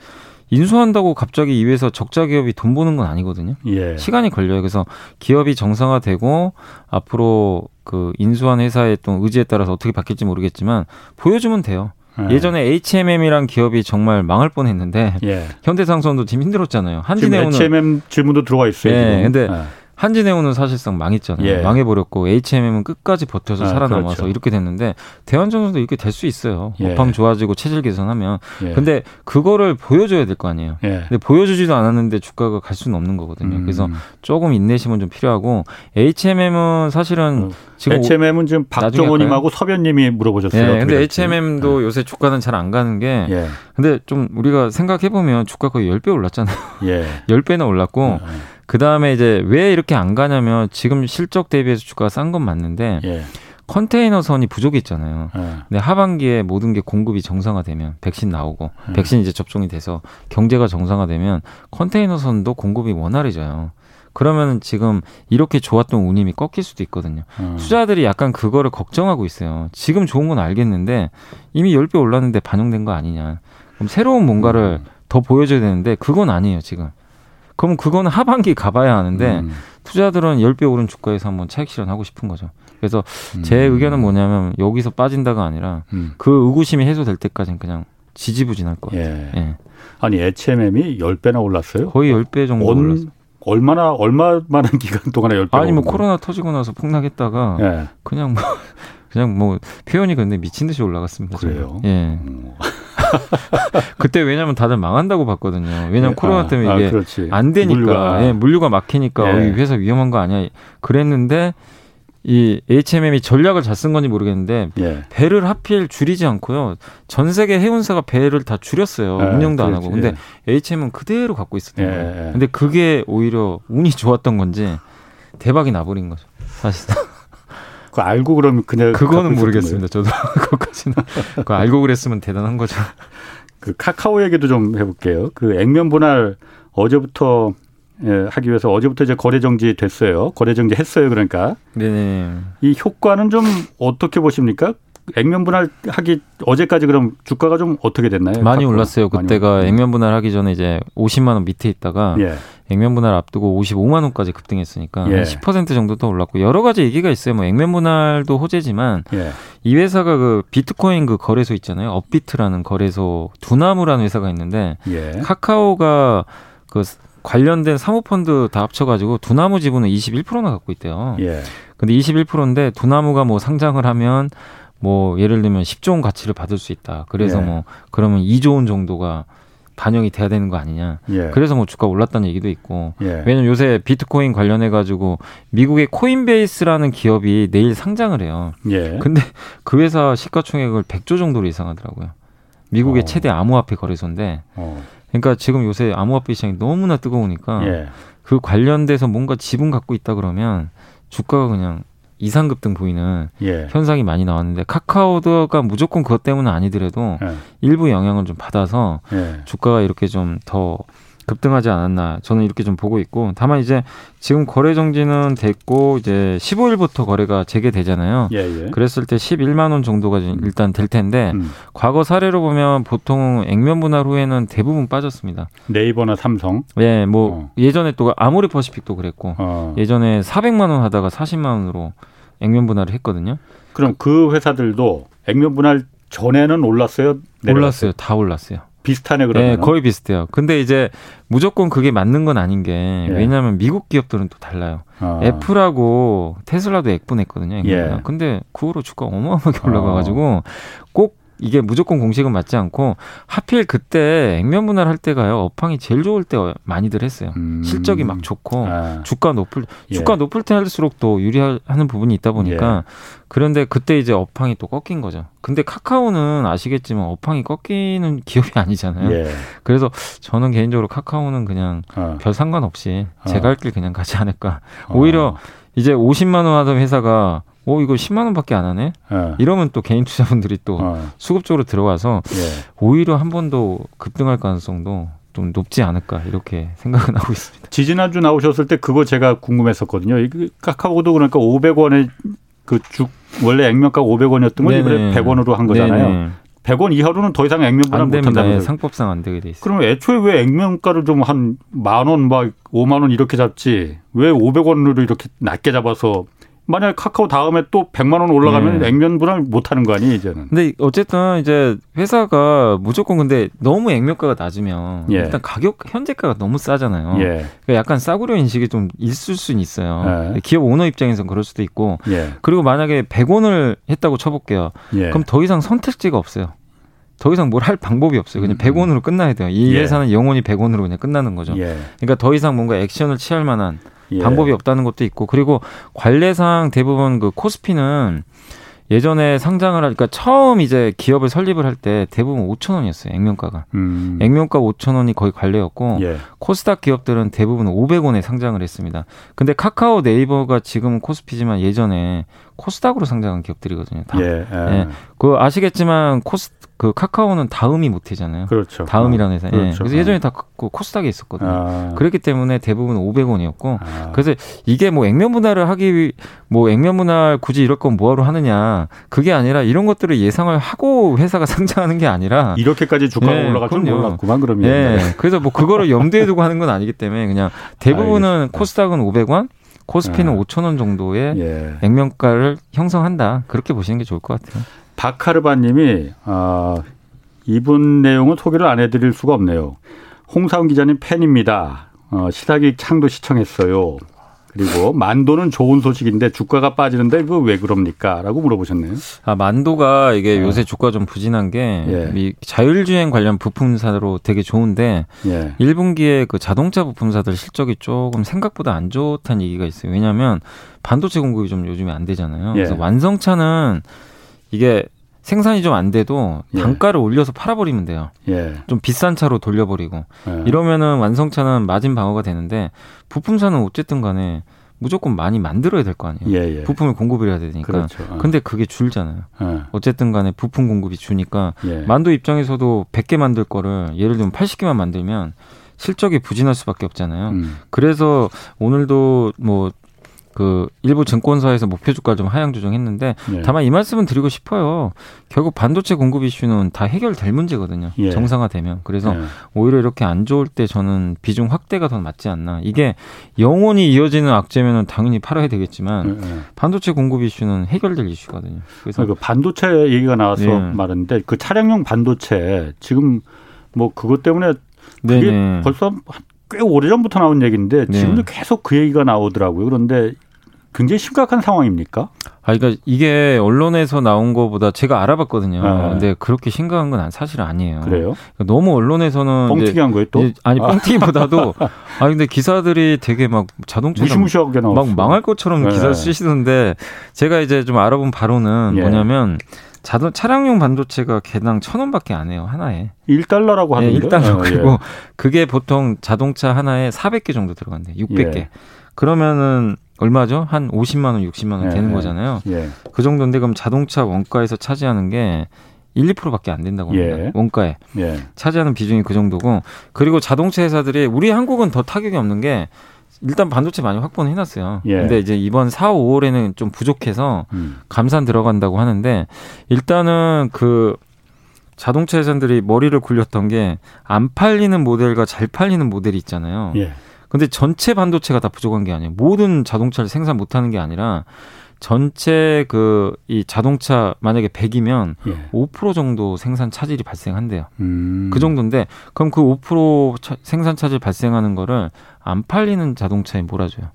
인수한다고 갑자기 이 회사 적자 기업이 돈 버는 건 아니거든요. 예. 시간이 걸려요. 그래서 기업이 정상화되고 앞으로 그 인수한 회사의 또 의지에 따라서 어떻게 바뀔지 모르겠지만 보여주면 돼요. 예. 예전에 H&M이란 기업이 정말 망할 뻔했는데 예. 현대상선도 지금 힘들었잖아요. 한진해운은 H&M 질문도 들어와 있어요. 예. 지금. 근데 예. 한진해운은 사실상 망했잖아요. 예. 망해버렸고 H&M은 끝까지 버텨서 아, 살아남아서 그렇죠. 이렇게 됐는데 대한전선도 이렇게 될 수 있어요. 예. 업황 좋아지고 체질 개선하면. 예. 근데 그거를 보여줘야 될 거 아니에요. 예. 근데 보여주지도 않았는데 주가가 갈 수는 없는 거거든요. 음. 그래서 조금 인내심은 좀 필요하고 H&M은 사실은 어. 지금 H&M은 지금 박정호님하고 서변님이 물어보셨어요. 네, 근데 H&M도 네. 요새 주가는 잘 안 가는 게, 예. 근데 좀 우리가 생각해 보면 주가 거의 10배 올랐잖아요. 예. <laughs> 10배나 올랐고, 예. 그 다음에 이제 왜 이렇게 안 가냐면 지금 실적 대비해서 주가가 싼 건 맞는데, 예. 컨테이너 선이 부족했잖아요. 예. 근데 하반기에 모든 게 공급이 정상화되면 백신 나오고 예. 백신 이제 접종이 돼서 경제가 정상화되면 컨테이너 선도 공급이 원활해져요. 그러면 지금 이렇게 좋았던 운임이 꺾일 수도 있거든요. 음. 투자들이 약간 그거를 걱정하고 있어요. 지금 좋은 건 알겠는데 이미 10배 올랐는데 반영된 거 아니냐. 그럼 새로운 뭔가를 음. 더 보여줘야 되는데 그건 아니에요, 지금. 그럼 그거는 하반기 가봐야 하는데 음. 투자들은 10배 오른 주가에서 한번 차익 실현하고 싶은 거죠. 그래서 제 음. 의견은 뭐냐면 여기서 빠진다가 아니라 음. 그 의구심이 해소될 때까지는 그냥 지지부진할 거예요. 예. 예. 아니 HMM이 10배나 올랐어요? 거의 10배 정도 올랐어요. 얼마나 얼마만한 기간 동안에 열 배. 아니 뭐 코로나 터지고 나서 폭락했다가 예. 그냥 뭐 그냥 뭐 표현이 근데 미친 듯이 올라갔습니다. 그래요. 예. 음. <laughs> 그때 왜냐면 다들 망한다고 봤거든요. 왜냐면 예. 코 아, 때문에 아, 이게 아, 안 되니까 물류가, 예, 물류가 막히니까 예. 어, 이 회사 위험한 거 아니야. 그랬는데 이 HMM이 전략을 잘 쓴 건지 모르겠는데 예. 배를 하필 줄이지 않고요. 전 세계 해운사가 배를 다 줄였어요. 예, 운영도 안 하고. 근데 예. HM은 그대로 갖고 있었던 예, 거예요. 근데 그게 오히려 운이 좋았던 건지 대박이 나버린 거죠. 사실상. <laughs> 그 알고 그러면 그냥 그거는 모르겠습니다. 저도 <laughs> 그것까지는 그 알고 그랬으면 대단한 거죠. 그 카카오 얘기도 좀 해볼게요. 그 액면 분할 어제부터 예, 하기 위해서 어제부터 이제 거래 정지 됐어요. 거래 정지 했어요. 그러니까. 네. 이 효과는 좀 어떻게 보십니까? 액면 분할하기 어제까지 그럼 주가가 좀 어떻게 됐나요? 많이 올랐어요. 그때가 많이 액면 분할하기 전에 이제 50만 원 밑에 있다가 예. 액면 분할 앞두고 55만 원까지 급등했으니까 예. 10% 정도 더 올랐고 여러 가지 얘기가 있어요. 뭐 액면 분할도 호재지만 예. 이 회사가 그 비트코인 그 거래소 있잖아요. 업비트라는 거래소 두나무라는 회사가 있는데 예. 카카오가 그 관련된 사모펀드 다 합쳐가지고 두나무 지분은 21%나 갖고 있대요. 예. 근데 21%인데 두나무가 뭐 상장을 하면 뭐 예를 들면 10조 원 가치를 받을 수 있다. 그래서 예. 뭐 그러면 2조 원 정도가 반영이 돼야 되는 거 아니냐. 예. 그래서 뭐 주가 올랐다는 얘기도 있고. 예. 왜냐면 요새 비트코인 관련해 가지고 미국의 코인베이스라는 기업이 내일 상장을 해요. 예. 근데 그 회사 시가총액을 100조 정도로 예상하더라고요. 미국의 어. 최대 암호화폐 거래소인데 어. 그러니까 지금 요새 암호화폐 시장이 너무나 뜨거우니까 예. 그 관련돼서 뭔가 지분 갖고 있다 그러면 주가가 그냥 이상급 등 보이는 예. 현상이 많이 나왔는데 카카오가 무조건 그것 때문은 아니더라도 예. 일부 영향을 좀 받아서 예. 주가가 이렇게 좀 더 급등하지 않았나 저는 이렇게 좀 보고 있고 다만 이제 지금 거래 정지는 됐고 이제 15일부터 거래가 재개되잖아요. 예, 예. 그랬을 때 11만 원 정도가 일단 될 텐데 음. 과거 사례로 보면 보통 액면 분할 후에는 대부분 빠졌습니다. 네이버나 삼성. 예, 뭐 어. 예전에 또 아모리 퍼시픽도 그랬고 어. 예전에 400만 원 하다가 40만 원으로 액면 분할을 했거든요. 그럼 그 회사들도 액면 분할 전에는 올랐어요? 내려갔어요? 올랐어요. 다 올랐어요. 비슷하네 그러면. 네, 거의 비슷해요. 근데 이제 무조건 그게 맞는 건 아닌 게 예. 왜냐하면 미국 기업들은 또 달라요. 어. 애플하고 테슬라도 액분했거든요. 예. 근데 그 후로 주가 어마어마하게 올라가가지고 어. 꼭 이게 무조건 공식은 맞지 않고 하필 그때 액면 분할 할 때가요 업황이 제일 좋을 때 많이들 했어요. 음. 실적이 막 좋고 아. 주가 높을 예. 주가 높을 때 할수록 또 유리하는 부분이 있다 보니까 예. 그런데 그때 이제 업황이 또 꺾인 거죠. 근데 카카오는 아시겠지만 업황이 꺾이는 기업이 <laughs> 아니잖아요. 예. 그래서 저는 개인적으로 카카오는 그냥 어. 별 상관없이 어. 제가 할 길 그냥 가지 않을까. 오히려 어. 이제 50만 원 하던 회사가 오 이거 10만 원밖에 안 하네. 예. 이러면 또 개인 투자분들이 또 어. 수급적으로 들어와서 예. 오히려 한 번 더 급등할 가능성도 좀 높지 않을까 이렇게 생각은 하고 있습니다. 지지난주 나오셨을 때 그거 제가 궁금했었거든요. 카카오도 그러니까 500원에 그주 원래 액면가 500원이었던 걸 이번에 100원으로 한 거잖아요. 네네. 100원 이하로는 더 이상 액면가를 못 한다면서요. 상법상 안 되게 돼 있어요. 그럼 애초에 왜 액면가를 좀 한 만 원, 막 5만 원 이렇게 잡지? 왜 500원으로 이렇게 낮게 잡아서 만약 카카오 다음에 또 100만 원 올라가면 네. 액면 분할 못 하는 거 아니에요, 이제는. 근데 어쨌든 이제 회사가 무조건 근데 너무 액면가가 낮으면 예. 일단 가격 현재가가 너무 싸잖아요. 예. 그러니까 약간 싸구려 인식이 좀 있을 수는 있어요. 예. 기업 오너 입장에서는 그럴 수도 있고. 예. 그리고 만약에 100원을 했다고 쳐 볼게요. 예. 그럼 더 이상 선택지가 없어요. 더 이상 뭘 할 방법이 없어요. 그냥 100원으로 음, 음. 끝나야 돼요. 이 예. 회사는 영원히 100원으로 그냥 끝나는 거죠. 그러니까 더 이상 뭔가 액션을 취할 만한 예. 방법이 없다는 것도 있고 그리고 관례상 대부분 그 코스피는 예전에 상장을 하니까 처음 이제 기업을 설립을 할 때 대부분 5천 원이었어요 액면가가 음. 액면가 5천 원이 거의 관례였고 예. 코스닥 기업들은 대부분 500원에 상장을 했습니다. 근데 카카오 네이버가 지금은 코스피지만 예전에 코스닥으로 상장한 기업들이거든요. 다. 예, 예. 예. 그 아시겠지만 코스 그 카카오는 다음이 모태잖아요. 그렇죠. 다음이라는 회사. 예. 그렇죠. 예. 그래서 예전에 다그 코스닥에 있었거든요. 아. 그렇기 때문에 대부분 500원이었고 아. 그래서 이게 뭐 액면 분할을 하기 위, 뭐 액면 분할 굳이 이럴 건 뭐하러 하느냐 그게 아니라 이런 것들을 예상을 하고 회사가 <laughs> 상장하는 게 아니라 이렇게까지 주가가 예, 올라갈 줄 몰랐구만 그러면. 예. 그래서 뭐 그거를 염두에 두고 하는 건 아니기 때문에 그냥 <laughs> 대부분은 알겠습니다. 코스닥은 500원, 코스피는 예. 5천 원 정도의 예. 액면가를 형성한다 그렇게 보시는 게 좋을 것 같아요. 박하르바님이 아, 이분 내용은 소개를 안 해드릴 수가 없네요. 홍사훈 기자님 팬입니다. 어, 시사기 창도 시청했어요. 그리고 만도는 좋은 소식인데 주가가 빠지는데 그거 왜 그럽니까? 라고 물어보셨네요. 아, 만도가 이게 어. 요새 주가 좀 부진한 게 예. 자율주행 관련 부품사로 되게 좋은데 예. 1분기에 그 자동차 부품사들 실적이 조금 생각보다 안 좋다는 얘기가 있어요. 왜냐하면 반도체 공급이 좀 요즘에 안 되잖아요. 예. 그래서 완성차는 이게 생산이 좀 안 돼도 예. 단가를 예. 올려서 팔아버리면 돼요. 예. 좀 비싼 차로 돌려버리고 예. 이러면은 완성차는 마진 방어가 되는데 부품사는 어쨌든 간에 무조건 많이 만들어야 될 거 아니에요. 예, 예. 부품을 공급을 해야 되니까. 그렇죠. 어. 근데 그게 줄잖아요. 어. 어쨌든 간에 부품 공급이 주니까 만도 입장에서도 100개 만들 거를 예를 들면 80개만 만들면 실적이 부진할 수밖에 없잖아요. 음. 그래서 오늘도 뭐 그 일부 증권사에서 목표 주가 좀 하향 조정했는데 예. 다만 이 말씀은 드리고 싶어요. 결국 반도체 공급 이슈는 다 해결될 문제거든요. 예. 정상화되면. 그래서 예. 오히려 이렇게 안 좋을 때 저는 비중 확대가 더 맞지 않나. 이게 영원히 이어지는 악재면은 당연히 팔아야 되겠지만 예, 예. 반도체 공급 이슈는 해결될 이슈거든요. 그래서 그 반도체 얘기가 나와서 예. 말했는데 그 차량용 반도체 지금 뭐 그것 때문에 그게 네네. 벌써 꽤 오래전부터 나온 얘기인데 네. 지금도 네. 계속 그 얘기가 나오더라고요. 그런데 굉장히 심각한 상황입니까? 아, 그러니까 이게 언론에서 나온 거보다 제가 알아봤거든요. 아. 근데 그렇게 심각한 건 사실 아니에요. 그래요? 그러니까 너무 언론에서는 뻥튀기한 거예요 또? 아니 뻥튀기보다도 <laughs> 아 근데 기사들이 되게 막 자동차 무시무시하게 나왔어. 막 망할 것처럼 네. 기사를 쓰시던데 제가 이제 좀 알아본 바로는 예. 뭐냐면 자동 차량용 반도체가 개당 천 원밖에 안 해요 하나에. 1달러라고 하는데. 네, 1달러. 어, 그리고 예. 그게 보통 자동차 하나에 400개 정도 들어간대. 600개. 예. 그러면은 얼마죠? 한 50만 원, 60만 원 되는 예, 거잖아요. 예. 그 정도인데 그럼 자동차 원가에서 차지하는 게 1, 2%밖에 안 된다고 합니다. 예. 원가에 예. 차지하는 비중이 그 정도고 그리고 자동차 회사들이 우리 한국은 더 타격이 없는 게 일단 반도체 많이 확보는 해놨어요. 예. 근데 이제 이번 4, 5월에는 좀 부족해서 음. 감산 들어간다고 하는데 일단은 그 자동차 회사들이 머리를 굴렸던 게 안 팔리는 모델과 잘 팔리는 모델이 있잖아요. 예. 근데 전체 반도체가 다 부족한 게 아니에요. 모든 자동차를 생산 못하는 게 아니라 전체 그 이 자동차 만약에 100이면 예. 5% 정도 생산 차질이 발생한대요. 음. 그 정도인데 그럼 그5% 차, 생산 차질 발생하는 거를 안 팔리는 자동차에 몰아줘요.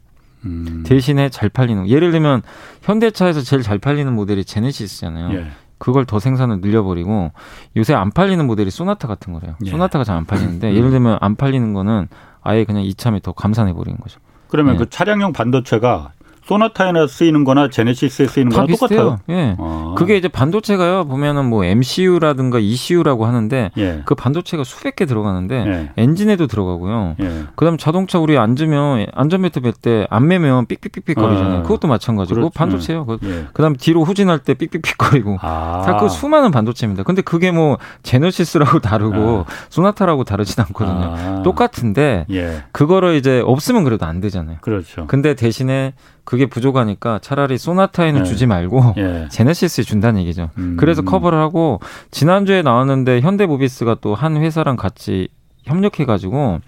음. 대신에 잘 팔리는 예를 들면 현대차에서 제일 잘 팔리는 모델이 제네시스잖아요. 예. 그걸 더 생산을 늘려버리고 요새 안 팔리는 모델이 소나타 같은 거래요. 예. 소나타가 잘 안 팔리는데 음. 예를 들면 안 팔리는 거는 아예 그냥 이참에 더 감산해 버리는 거죠. 그러면 예. 그 차량용 반도체가 소나타에나 쓰이는 거나 제네시스에 쓰이는 거나 똑같아요. 예. 아. 그게 이제 반도체가요. 보면은 뭐 MCU라든가 ECU라고 하는데 예. 그 반도체가 수백 개 들어가는데 예. 엔진에도 들어가고요. 예. 그다음 자동차 우리 앉으면 안전벨트 멜때안 매면 삑삑삑삑 거리잖아요. 아. 그것도 마찬가지고 그렇죠. 반도체요. 예. 그다음 뒤로 후진할 때 삑삑삑 거리고 아. 다그 수많은 반도체입니다. 근데 그게 뭐 제네시스라고 다르고 아. 소나타라고 다르진 않거든요. 아. 똑같은데 예. 그거를 이제 없으면 그래도 안 되잖아요. 그렇죠. 근데 대신에 그게 부족하니까 차라리 소나타에는 네. 주지 말고 예. <laughs> 제네시스에 준다는 얘기죠. 음. 그래서 커버를 하고 지난주에 나왔는데 현대모비스가 또 한 회사랑 같이 협력해 가지고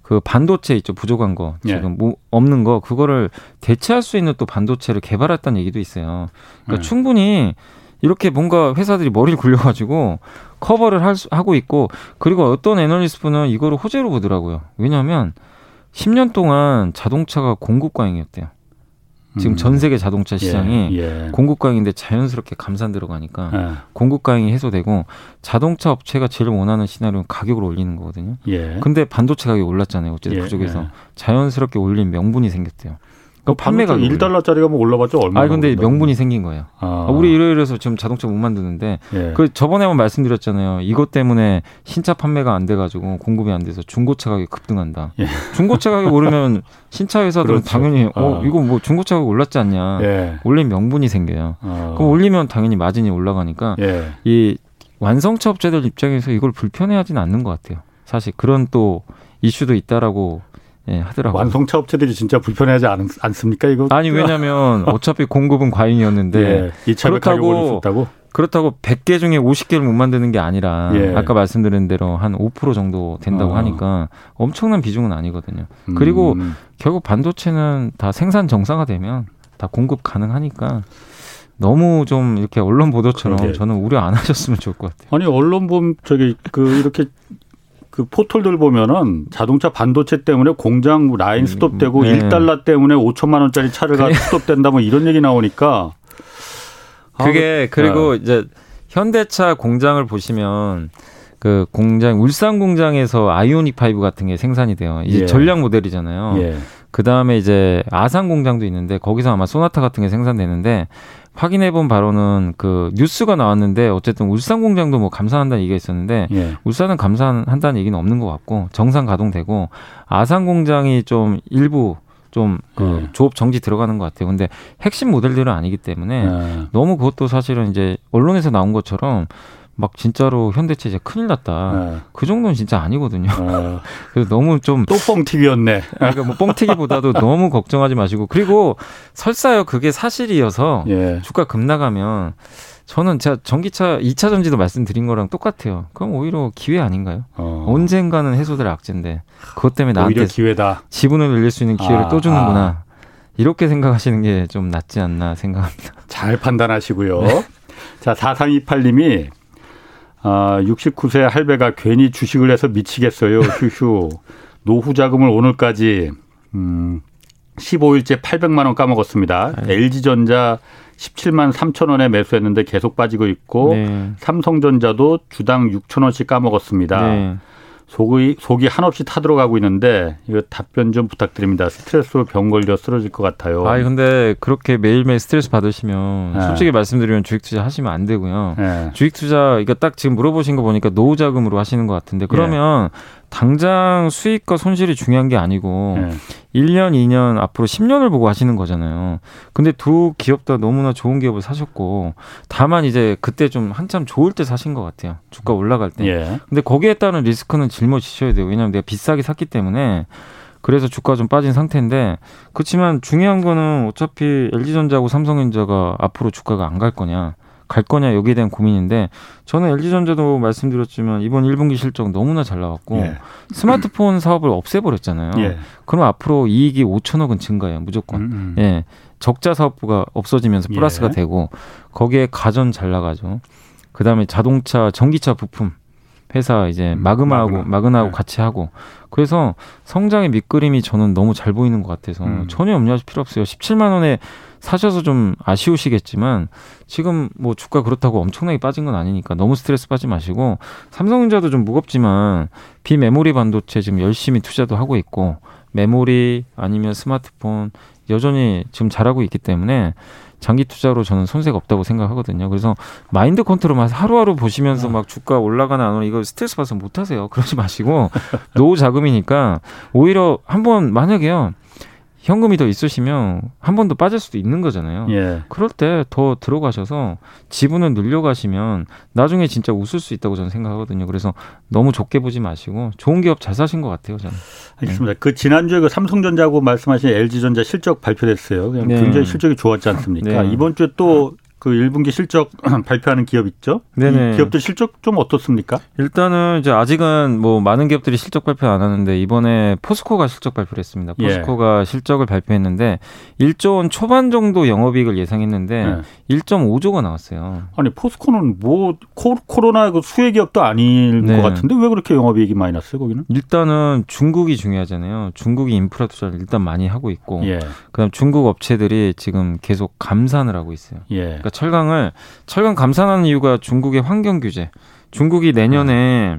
그 반도체 있죠 부족한 거 예. 지금 예. 뭐 없는 거 그거를 대체할 수 있는 또 반도체를 개발했다는 얘기도 있어요. 그러니까 예. 충분히 이렇게 뭔가 회사들이 머리를 굴려가지고 커버를 할 수, 하고 있고 그리고 어떤 애널리스트 분은 이거를 호재로 보더라고요. 왜냐하면 10년 동안 자동차가 공급 과잉이었대요. 지금 음. 전 세계 자동차 시장이 예, 예. 공급 과잉인데 자연스럽게 감산 들어가니까 예. 공급 과잉이 해소되고 자동차 업체가 제일 원하는 시나리오는 가격을 올리는 거거든요. 예. 근데 반도체 가격이 올랐잖아요. 어쨌든 예, 그쪽에서 예. 자연스럽게 올린 명분이 생겼대요. 그 판매가 1달러짜리가 뭐 올라봤죠? 얼마? 아 근데 명분이 생긴 거예요. 아. 우리 이래이래서 지금 자동차 못 만드는데 예. 그 저번에 한번 말씀드렸잖아요. 이것 때문에 신차 판매가 안 돼가지고 공급이 안 돼서 중고차 가격이 급등한다. 예. 중고차 가격 오르면 <laughs> 신차 회사들은 그렇죠. 당연히 어 아. 이거 뭐 중고차 가격 올랐지 않냐. 예. 올린 명분이 생겨요. 아. 그럼 올리면 당연히 마진이 올라가니까 예. 이 완성차 업체들 입장에서 이걸 불편해하지는 않는 것 같아요. 사실 그런 또 이슈도 있다라고 예, 하더라고요. 완성차 업체들이 진짜 불편해하지 않, 않습니까 이거? 아니 왜냐하면 <laughs> 어차피 공급은 과잉이었는데 예, 그렇다고 그렇다고 100개 중에 50개를 못 만드는 게 아니라 예. 아까 말씀드린 대로 한 5% 정도 된다고 어. 하니까 엄청난 비중은 아니거든요. 음. 그리고 결국 반도체는 다 생산 정상화되면 다 공급 가능하니까 너무 좀 이렇게 언론 보도처럼 그러게. 저는 우려 안 하셨으면 좋을 것 같아요. 아니 언론 보 저기 그 이렇게 그 포털들 보면은 자동차 반도체 때문에 공장 라인 음, 스톱되고 네. 1달러 때문에 5천만 원짜리 차를 가 스톱된다 뭐 이런 얘기 나오니까 그게 아, 그리고 네. 이제 현대차 공장을 보시면 그 공장 울산 공장에서 아이오닉 five 같은 게 생산이 돼요. 이제 예. 전략 모델이잖아요. 예. 그 다음에 이제 아산 공장도 있는데 거기서 아마 소나타 같은 게 생산되는데 확인해 본 바로는 그 뉴스가 나왔는데 어쨌든 울산 공장도 뭐 감산한다는 얘기가 있었는데 예. 울산은 감산한다는 얘기는 없는 것 같고 정상 가동되고 아산 공장이 좀 일부 좀그 예. 조업 정지 들어가는 것 같아요. 근데 핵심 모델들은 아니기 때문에 예. 너무 그것도 사실은 이제 언론에서 나온 것처럼 막 진짜로 현대차 이제 큰일 났다. 네. 그 정도는 진짜 아니거든요. 네. <laughs> 그래서 너무 좀 또 뻥튀기였네. 그러니까 뭐 뻥튀기보다도 <laughs> 너무 걱정하지 마시고 그리고 설사요 그게 사실이어서 예. 주가 급나가면 저는 제가 전기차 2차 전지도 말씀드린 거랑 똑같아요. 그럼 오히려 기회 아닌가요? 어. 언젠가는 해소될 악재인데 그것 때문에 나한테 기회다. 지분을 늘릴 수 있는 기회를 아, 또 주는구나. 아. 이렇게 생각하시는 게 좀 낫지 않나 생각합니다. 잘 판단하시고요. <laughs> 네. 자, 4328님이 아, 69세 할배가 괜히 주식을 해서 미치겠어요. 휴휴. <laughs> 노후 자금을 오늘까지 음 15일째 800만 원 까먹었습니다. 네. LG전자 17만 3천 원에 매수했는데 계속 빠지고 있고 네. 삼성전자도 주당 6천 원씩 까먹었습니다. 네. 속이 속이 한없이 타들어가고 있는데 이거 답변 좀 부탁드립니다. 스트레스로 병 걸려 쓰러질 것 같아요. 아, 근데 그렇게 매일매일 스트레스 받으시면 네. 솔직히 말씀드리면 주식 투자 하시면 안 되고요. 네. 주식 투자 이거 딱 지금 물어보신 거 보니까 노후 자금으로 하시는 것 같은데 그러면 네. 당장 수익과 손실이 중요한 게 아니고 네. 1년, 2년 앞으로 10년을 보고 하시는 거잖아요. 근데 두 기업 다 너무나 좋은 기업을 사셨고 다만 이제 그때 좀 한참 좋을 때 사신 것 같아요. 주가 올라갈 때. 예. 근데 거기에 따른 리스크는 짊어지셔야 돼요. 왜냐하면 내가 비싸게 샀기 때문에 그래서 주가 좀 빠진 상태인데 그렇지만 중요한 거는 어차피 LG전자하고 삼성전자가 앞으로 주가가 안 갈 거냐. 갈 거냐 여기에 대한 고민인데 저는 LG전자도 말씀드렸지만 이번 1분기 실적 너무나 잘 나왔고 예. 스마트폰 사업을 없애버렸잖아요. 예. 그럼 앞으로 이익이 5천억은 증가해요 무조건. 음, 음. 예. 적자 사업부가 없어지면서 플러스가 예. 되고 거기에 가전 잘 나가죠. 그다음에 자동차, 전기차 부품 회사 이제 음, 마그마하고 마그나. 마그나하고 네. 같이 하고 그래서 성장의 밑그림이 저는 너무 잘 보이는 것 같아서 음. 전혀 염려하실 필요 없어요. 17만 원에 사셔서 좀 아쉬우시겠지만 지금 뭐 주가 그렇다고 엄청나게 빠진 건 아니니까 너무 스트레스 빠지 마시고 삼성전자도 좀 무겁지만 비메모리 반도체 지금 열심히 투자도 하고 있고 메모리 아니면 스마트폰 여전히 지금 잘하고 있기 때문에 장기 투자로 저는 손색 없다고 생각하거든요. 그래서 마인드 컨트롤만 하루하루 보시면서 아. 막 주가 올라가나 안 오나 이거 스트레스 받아서 못 하세요. 그러지 마시고 <laughs> 노후 자금이니까 오히려 한번 만약에요. 현금이 더 있으시면 한 번 더 빠질 수도 있는 거잖아요. 예. 그럴 때 더 들어가셔서 지분을 늘려가시면 나중에 진짜 웃을 수 있다고 저는 생각하거든요. 그래서 너무 좋게 보지 마시고 좋은 기업 잘 사신 것 같아요, 저는. 알겠습니다. 네. 그 지난주에 그 삼성전자고 말씀하신 LG전자 실적 발표됐어요. 네. 굉장히 실적이 좋았지 않습니까? 네. 이번 주에 또 그 1분기 실적 <clears throat> 발표하는 기업 있죠? 네네. 이 기업들 실적 좀 어떻습니까? 일단은 이제 아직은 뭐 많은 기업들이 실적 발표 안 하는데 이번에 포스코가 실적 발표를 했습니다. 예. 포스코가 예. 실적을 발표했는데 1조 원 초반 정도 영업이익을 예상했는데 예. 1.5조가 나왔어요. 아니 포스코는 뭐 코로나 그 수혜 기업도 아닐 네. 것 같은데 왜 그렇게 영업이익이 많이 났어요 거기는? 일단은 중국이 중요하잖아요. 중국이 인프라 투자를 일단 많이 하고 있고, 예. 그다음 중국 업체들이 지금 계속 감산을 하고 있어요. 예. 그러니까 철강을 철강 감산하는 이유가 중국의 환경 규제. 중국이 내년에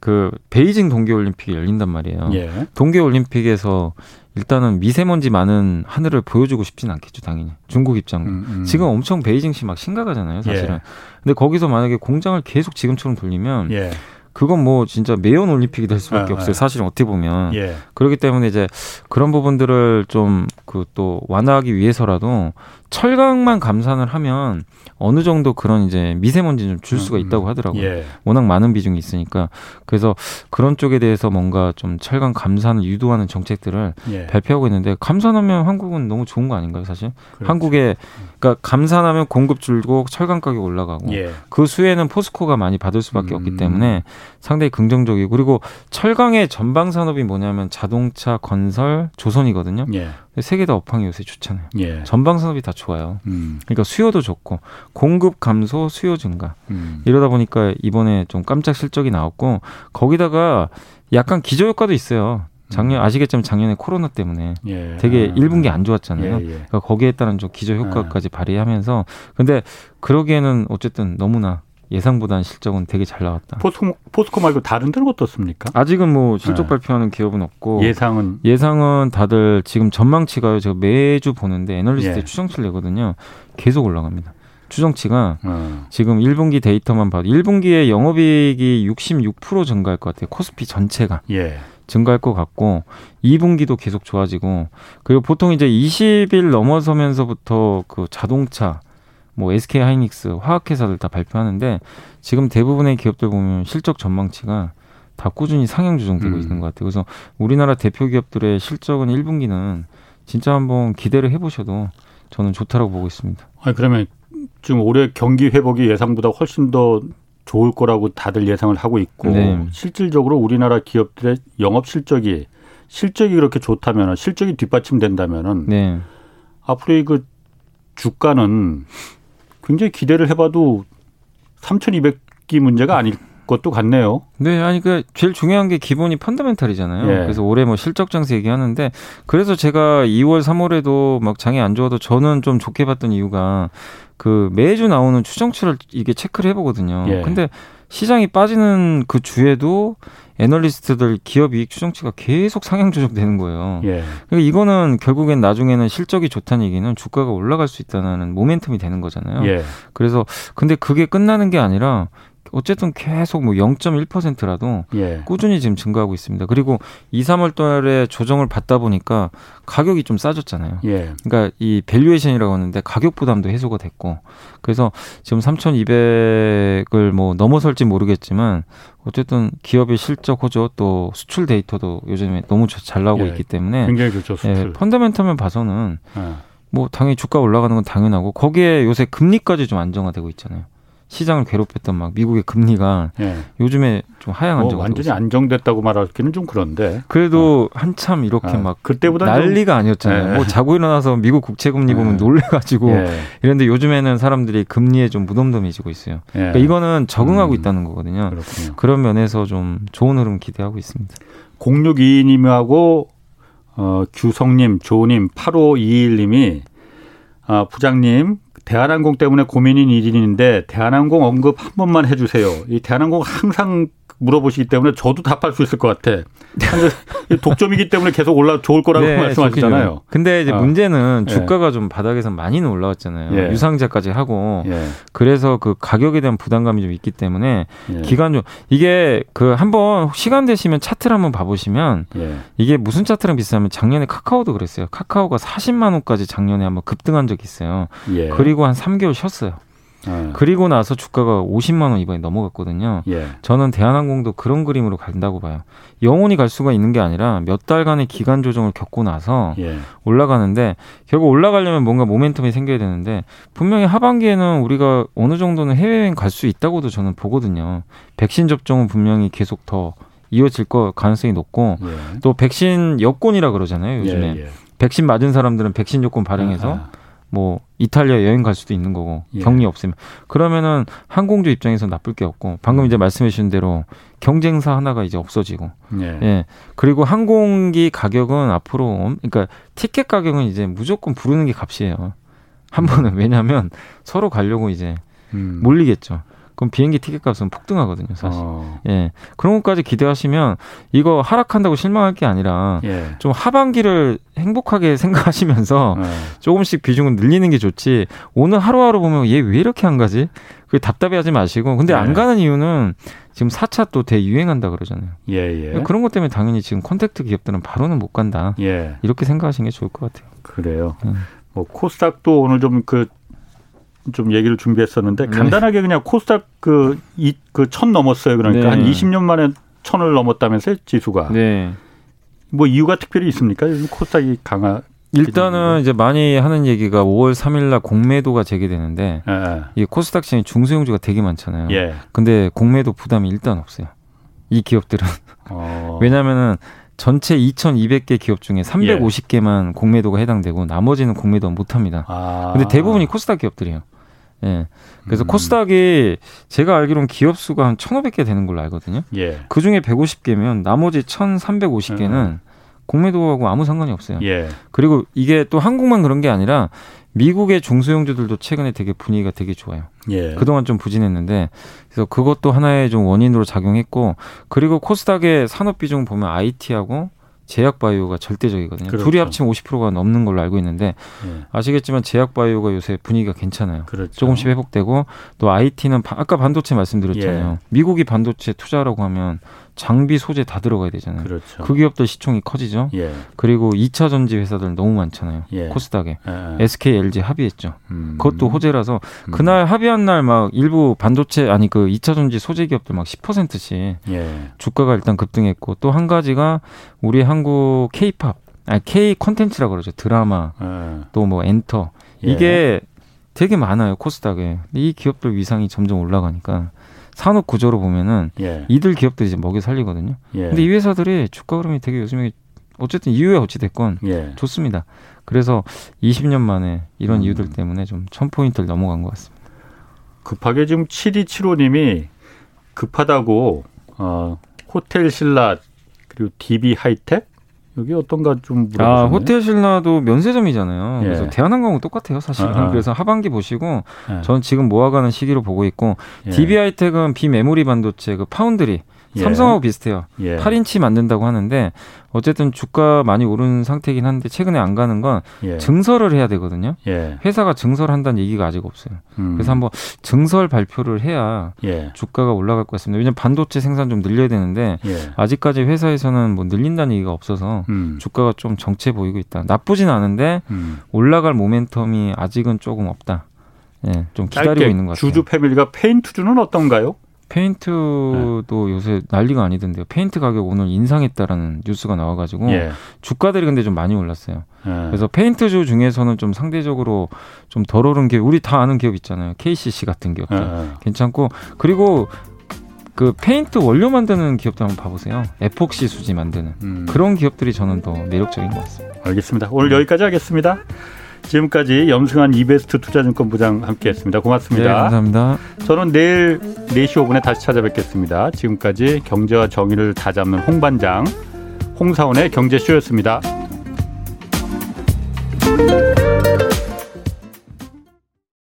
그 베이징 동계 올림픽이 열린단 말이에요. 예. 동계 올림픽에서 일단은 미세먼지 많은 하늘을 보여주고 싶지는 않겠죠, 당연히. 중국 입장은. 음, 음. 지금 엄청 베이징시 막 심각하잖아요, 사실은. 예. 근데 거기서 만약에 공장을 계속 지금처럼 돌리면 예. 그건 뭐 진짜 매연 올림픽이 될 수밖에 아, 없어요. 아. 사실은 어떻게 보면. 예. 그렇기 때문에 이제 그런 부분들을 좀 그 또 완화하기 위해서라도 철강만 감산을 하면 어느 정도 그런 이제 미세먼지 좀 줄 수가 음, 음. 있다고 하더라고요. 예. 워낙 많은 비중이 있으니까 그래서 그런 쪽에 대해서 뭔가 좀 철강 감산을 유도하는 정책들을 예. 발표하고 있는데 감산하면 한국은 너무 좋은 거 아닌가요, 사실? 그렇죠. 한국에 그러니까 감산하면 공급 줄고 철강 가격 올라가고 예. 그 수혜는 포스코가 많이 받을 수밖에 음. 없기 때문에 상당히 긍정적이고 그리고 철강의 전방 산업이 뭐냐면 자동차, 건설, 조선이거든요. 예. 세개 다 업황이 요새 좋잖아요. 예. 전방 산업이 다 좋아요. 음. 그러니까 수요도 좋고 공급 감소, 수요 증가. 음. 이러다 보니까 이번에 좀 깜짝 실적이 나왔고 거기다가 약간 기저 효과도 있어요. 작년 음. 아시겠지만 작년에 코로나 때문에 예. 되게 1분기 안 좋았잖아요. 예, 예. 그러니까 거기에 따른 좀 기저 효과까지 아. 발휘하면서 근데 그러기에는 어쨌든 너무나 예상보다는 실적은 되게 잘 나왔다. 포스코, 포스코 말고 다른 데는 어떻습니까? 아직은 뭐 실적 네. 발표하는 기업은 없고 예상은 예상은 다들 지금 전망치가요. 제가 매주 보는데 애널리스트 예. 추정치를 내거든요. 계속 올라갑니다. 추정치가 어. 지금 1분기 데이터만 봐도 1분기에 영업이익이 66% 증가할 것 같아요. 코스피 전체가. 예. 증가할 것 같고 2분기도 계속 좋아지고 그리고 보통 이제 20일 넘어서면서부터 그 자동차 뭐 SK 하이닉스 화학회사들 다 발표하는데 지금 대부분의 기업들 보면 실적 전망치가 다 꾸준히 상향 조정되고 음. 있는 것 같아요. 그래서 우리나라 대표 기업들의 실적은 1분기는 진짜 한번 기대를 해보셔도 저는 좋다라고 보고 있습니다. 아 그러면 지금 올해 경기 회복이 예상보다 훨씬 더 좋을 거라고 다들 예상을 하고 있고 네. 실질적으로 우리나라 기업들의 영업 실적이 실적이 그렇게 좋다면 실적이 뒷받침된다면은 네. 앞으로 이그 주가는 굉장히 기대를 해봐도 3,200기 문제가 아닐 것도 같네요. 네, 아니 그 제일 중요한 게 기본이 펀더멘탈이잖아요. 예. 그래서 올해 뭐 실적 장세 얘기하는데 그래서 제가 2월, 3월에도 막 장이 안 좋아도 저는 좀 좋게 봤던 이유가 그 매주 나오는 추정치를 이게 체크를 해보거든요. 예. 근데 시장이 빠지는 그 주에도 애널리스트들 기업 이익 추정치가 계속 상향 조정되는 거예요. 예. 그러니까 이거는 결국엔 나중에는 실적이 좋다는 얘기는 주가가 올라갈 수 있다는 모멘텀이 되는 거잖아요. 예. 그래서 근데 그게 끝나는 게 아니라 어쨌든 계속 뭐 0.1%라도 예. 꾸준히 지금 증가하고 있습니다. 그리고 2, 3월 달에 조정을 받다 보니까 가격이 좀 싸졌잖아요. 예. 그러니까 이 valuation이라고 하는데 가격 부담도 해소가 됐고 그래서 지금 3,200을 뭐 넘어설지 모르겠지만 어쨌든 기업의 실적 호조 또 수출 데이터도 요즘에 너무 잘 나오고 예. 있기 때문에 굉장히 좋죠. 수출. 예, 펀더멘텀면 봐서는 예. 뭐 당연히 주가 올라가는 건 당연하고 거기에 요새 금리까지 좀 안정화되고 있잖아요. 시장을 괴롭혔던 막 미국의 금리가 예. 요즘에 좀 하향한 적뭐 완전히 안정됐다고 말하기는 좀 그런데 그래도 어. 한참 이렇게 아, 막 그때보다 난리가 좀... 아니었잖아요. 예. 뭐 자고 일어나서 미국 국채 금리 보면 예. 놀래가지고 예. 이런데 요즘에는 사람들이 금리에 좀 무덤덤해지고 있어요. 예. 그러니까 이거는 적응하고 음. 있다는 거거든요. 그렇군요. 그런 면에서 좀 좋은 흐름 기대하고 있습니다. 0622님하고 어, 규성님, 조님, 8521님이 아, 부장님 대한항공 때문에 고민인 일인데 대한항공 언급 한 번만 해주세요. 이 대한항공 항상 물어보시기 때문에 저도 답할 수 있을 것 같아. 독점이기 때문에 계속 올라 좋을 거라고 <laughs> 네, 말씀하시잖아요. 좋군요. 근데 이제 어. 문제는 예. 주가가 네. 좀 바닥에서 많이는 올라왔잖아요. 예. 유상자까지 하고 예. 그래서 그 가격에 대한 부담감이 좀 있기 때문에 예. 기간 좀 이게 그 한번 시간 되시면 차트를 한번 봐보시면 예. 이게 무슨 차트랑 비슷하면 작년에 카카오도 그랬어요. 카카오가 40만 원까지 작년에 한번 급등한 적이 있어요. 예. 그리고 한 3개월 쉬었어요. 네. 그리고 나서 주가가 50만 원 이번에 넘어갔거든요. 예. 저는 대한항공도 그런 그림으로 간다고 봐요. 영원히 갈 수가 있는 게 아니라 몇 달간의 기간 조정을 겪고 나서 예. 올라가는데 결국 올라가려면 뭔가 모멘텀이 생겨야 되는데 분명히 하반기에는 우리가 어느 정도는 해외여행 갈 수 있다고도 저는 보거든요. 백신 접종은 분명히 계속 더 이어질 거 가능성이 높고 예. 또 백신 여권이라 그러잖아요 요즘에 예, 예. 백신 맞은 사람들은 백신 여권 발행해서 아하. 뭐 이탈리아 여행 갈 수도 있는 거고 예. 격리 없으면 그러면은 항공주 입장에서 나쁠 게 없고 방금 이제 말씀해 주신 대로 경쟁사 하나가 이제 없어지고 예. 예. 그리고 항공기 가격은 앞으로 그러니까 티켓 가격은 이제 무조건 부르는 게 값이에요 한 번은 왜냐하면 서로 가려고 이제 음. 몰리겠죠 그럼 비행기 티켓 값은 폭등하거든요, 사실. 어. 예. 그런 것까지 기대하시면 이거 하락한다고 실망할 게 아니라 예. 좀 하반기를 행복하게 <laughs> 생각하시면서 예. 조금씩 비중을 늘리는 게 좋지. 오늘 하루하루 보면 얘 왜 이렇게 안 가지? 그 답답해 하지 마시고. 근데 안 예. 가는 이유는 지금 4차 또 대유행한다 그러잖아요. 예, 예. 그런 것 때문에 당연히 지금 contact 기업들은 바로는 못 간다. 예. 이렇게 생각하시는 게 좋을 것 같아요. 그래요. 음. 뭐 코스닥도 오늘 좀 그 좀 얘기를 준비했었는데 네. 간단하게 그냥 코스닥 그이그천 넘었어요. 그러니까 네. 한 20년 만에 천을 넘었다면서요, 지수가. 네. 뭐 이유가 특별히 있습니까? 요즘 코스닥이 강하 일단은 이제 많이 하는 얘기가 5월 3일 날 공매도가 제기되는데 예. 이 코스닥 시장에 중소형주가 되게 많잖아요. 예. 근데 공매도 부담이 일단 없어요. 이 기업들은. 어. <laughs> 왜냐면은 전체 2,200개 기업 중에 350개만 예. 공매도가 해당되고 나머지는 공매도 못 합니다. 아. 근데 대부분이 코스닥 기업들이에요. 예. 그래서 음. 코스닥이 제가 알기로는 기업 수가 한 1,500개 되는 걸로 알거든요. 예. 그 중에 150개면 나머지 1,350개는 음. 공매도하고 아무 상관이 없어요. 예. 그리고 이게 또 한국만 그런 게 아니라 미국의 중소형주들도 최근에 되게 분위기가 되게 좋아요. 예. 그동안 좀 부진했는데 그래서 그것도 하나의 좀 원인으로 작용했고 그리고 코스닥의 산업 비중 보면 IT하고 제약 바이오가 절대적이거든요. 그렇죠. 둘이 합치면 50%가 넘는 걸로 알고 있는데 예. 아시겠지만 제약 바이오가 요새 분위기가 괜찮아요. 그렇죠. 조금씩 회복되고 또 IT는 아까 반도체 말씀드렸잖아요. 예. 미국이 반도체 투자라고 하면 장비 소재 다 들어가야 되잖아요. 그렇죠. 그 기업들 시총이 커지죠. 예. 그리고 2차 전지 회사들 너무 많잖아요. 예. 코스닥에 예. SK, LG 합의했죠. 음. 그것도 호재라서 음. 그날 합의한 날 막 일부 반도체 아니 그 2차 전지 소재 기업들 막 10%씩 예. 주가가 일단 급등했고 또 한 가지가 우리 한국 K-팝 아니 K 콘텐츠라 그러죠. 드라마 예. 또뭐 엔터 이게 예. 되게 많아요 코스닥에 이 기업들 위상이 점점 올라가니까 산업 구조로 보면은 예. 이들 기업들이 이제 먹여 살리거든요. 예. 근데 이 회사들이 주가 흐름이 되게 요즘에 어쨌든 이유에 어찌 됐건 예. 좋습니다. 그래서 20년 만에 이런 음. 이유들 때문에 좀 1000포인트를 넘어간 것 같습니다. 급하게 지금 7275 님이 급하다고 어, 호텔 신라 그리고 DB 하이텍 여기 어떤가 좀 물어보셨네요. 아, 호텔 신라도 면세점이잖아요. 예. 그래서 대한항공은 똑같아요, 사실은. 아, 아. 그래서 하반기 보시고 예. 저는 지금 모아가는 시기로 보고 있고 예. DB하이텍은 비메모리 반도체 그 파운드리 예. 삼성하고 비슷해요. 예. 8인치 만든다고 하는데 어쨌든 주가 많이 오른 상태이긴 한데 최근에 안 가는 건 예. 증설을 해야 되거든요. 예. 회사가 증설한다는 얘기가 아직 없어요. 음. 그래서 한번 증설 발표를 해야 예. 주가가 올라갈 것 같습니다. 왜냐하면 반도체 생산 좀 늘려야 되는데 예. 아직까지 회사에서는 뭐 늘린다는 얘기가 없어서 음. 주가가 좀 정체 보이고 있다. 나쁘진 않은데 음. 올라갈 모멘텀이 아직은 조금 없다. 예, 좀 기다리고 있는 것 같아요. 주주 패밀리가 페인트주는 어떤가요? 페인트도 네. 요새 난리가 아니던데요. 페인트 가격 오늘 인상했다라는 뉴스가 나와가지고 예. 주가들이 근데 좀 많이 올랐어요. 예. 그래서 페인트주 중에서는 좀 상대적으로 좀 덜 오른 기업, 우리 다 아는 기업 있잖아요. KCC 같은 기업들 예. 괜찮고 그리고 그 페인트 원료 만드는 기업도 한번 봐보세요. 에폭시 수지 만드는 음. 그런 기업들이 저는 더 매력적인 것 같습니다. 알겠습니다. 오늘 여기까지 하겠습니다. 지금까지 염승한 이베스트 투자증권 부장 함께했습니다. 고맙습니다. 네, 감사합니다. 저는 내일 4시 5분에 다시 찾아뵙겠습니다. 지금까지 경제와 정의를 다 잡는 홍반장 홍사원의 경제쇼였습니다.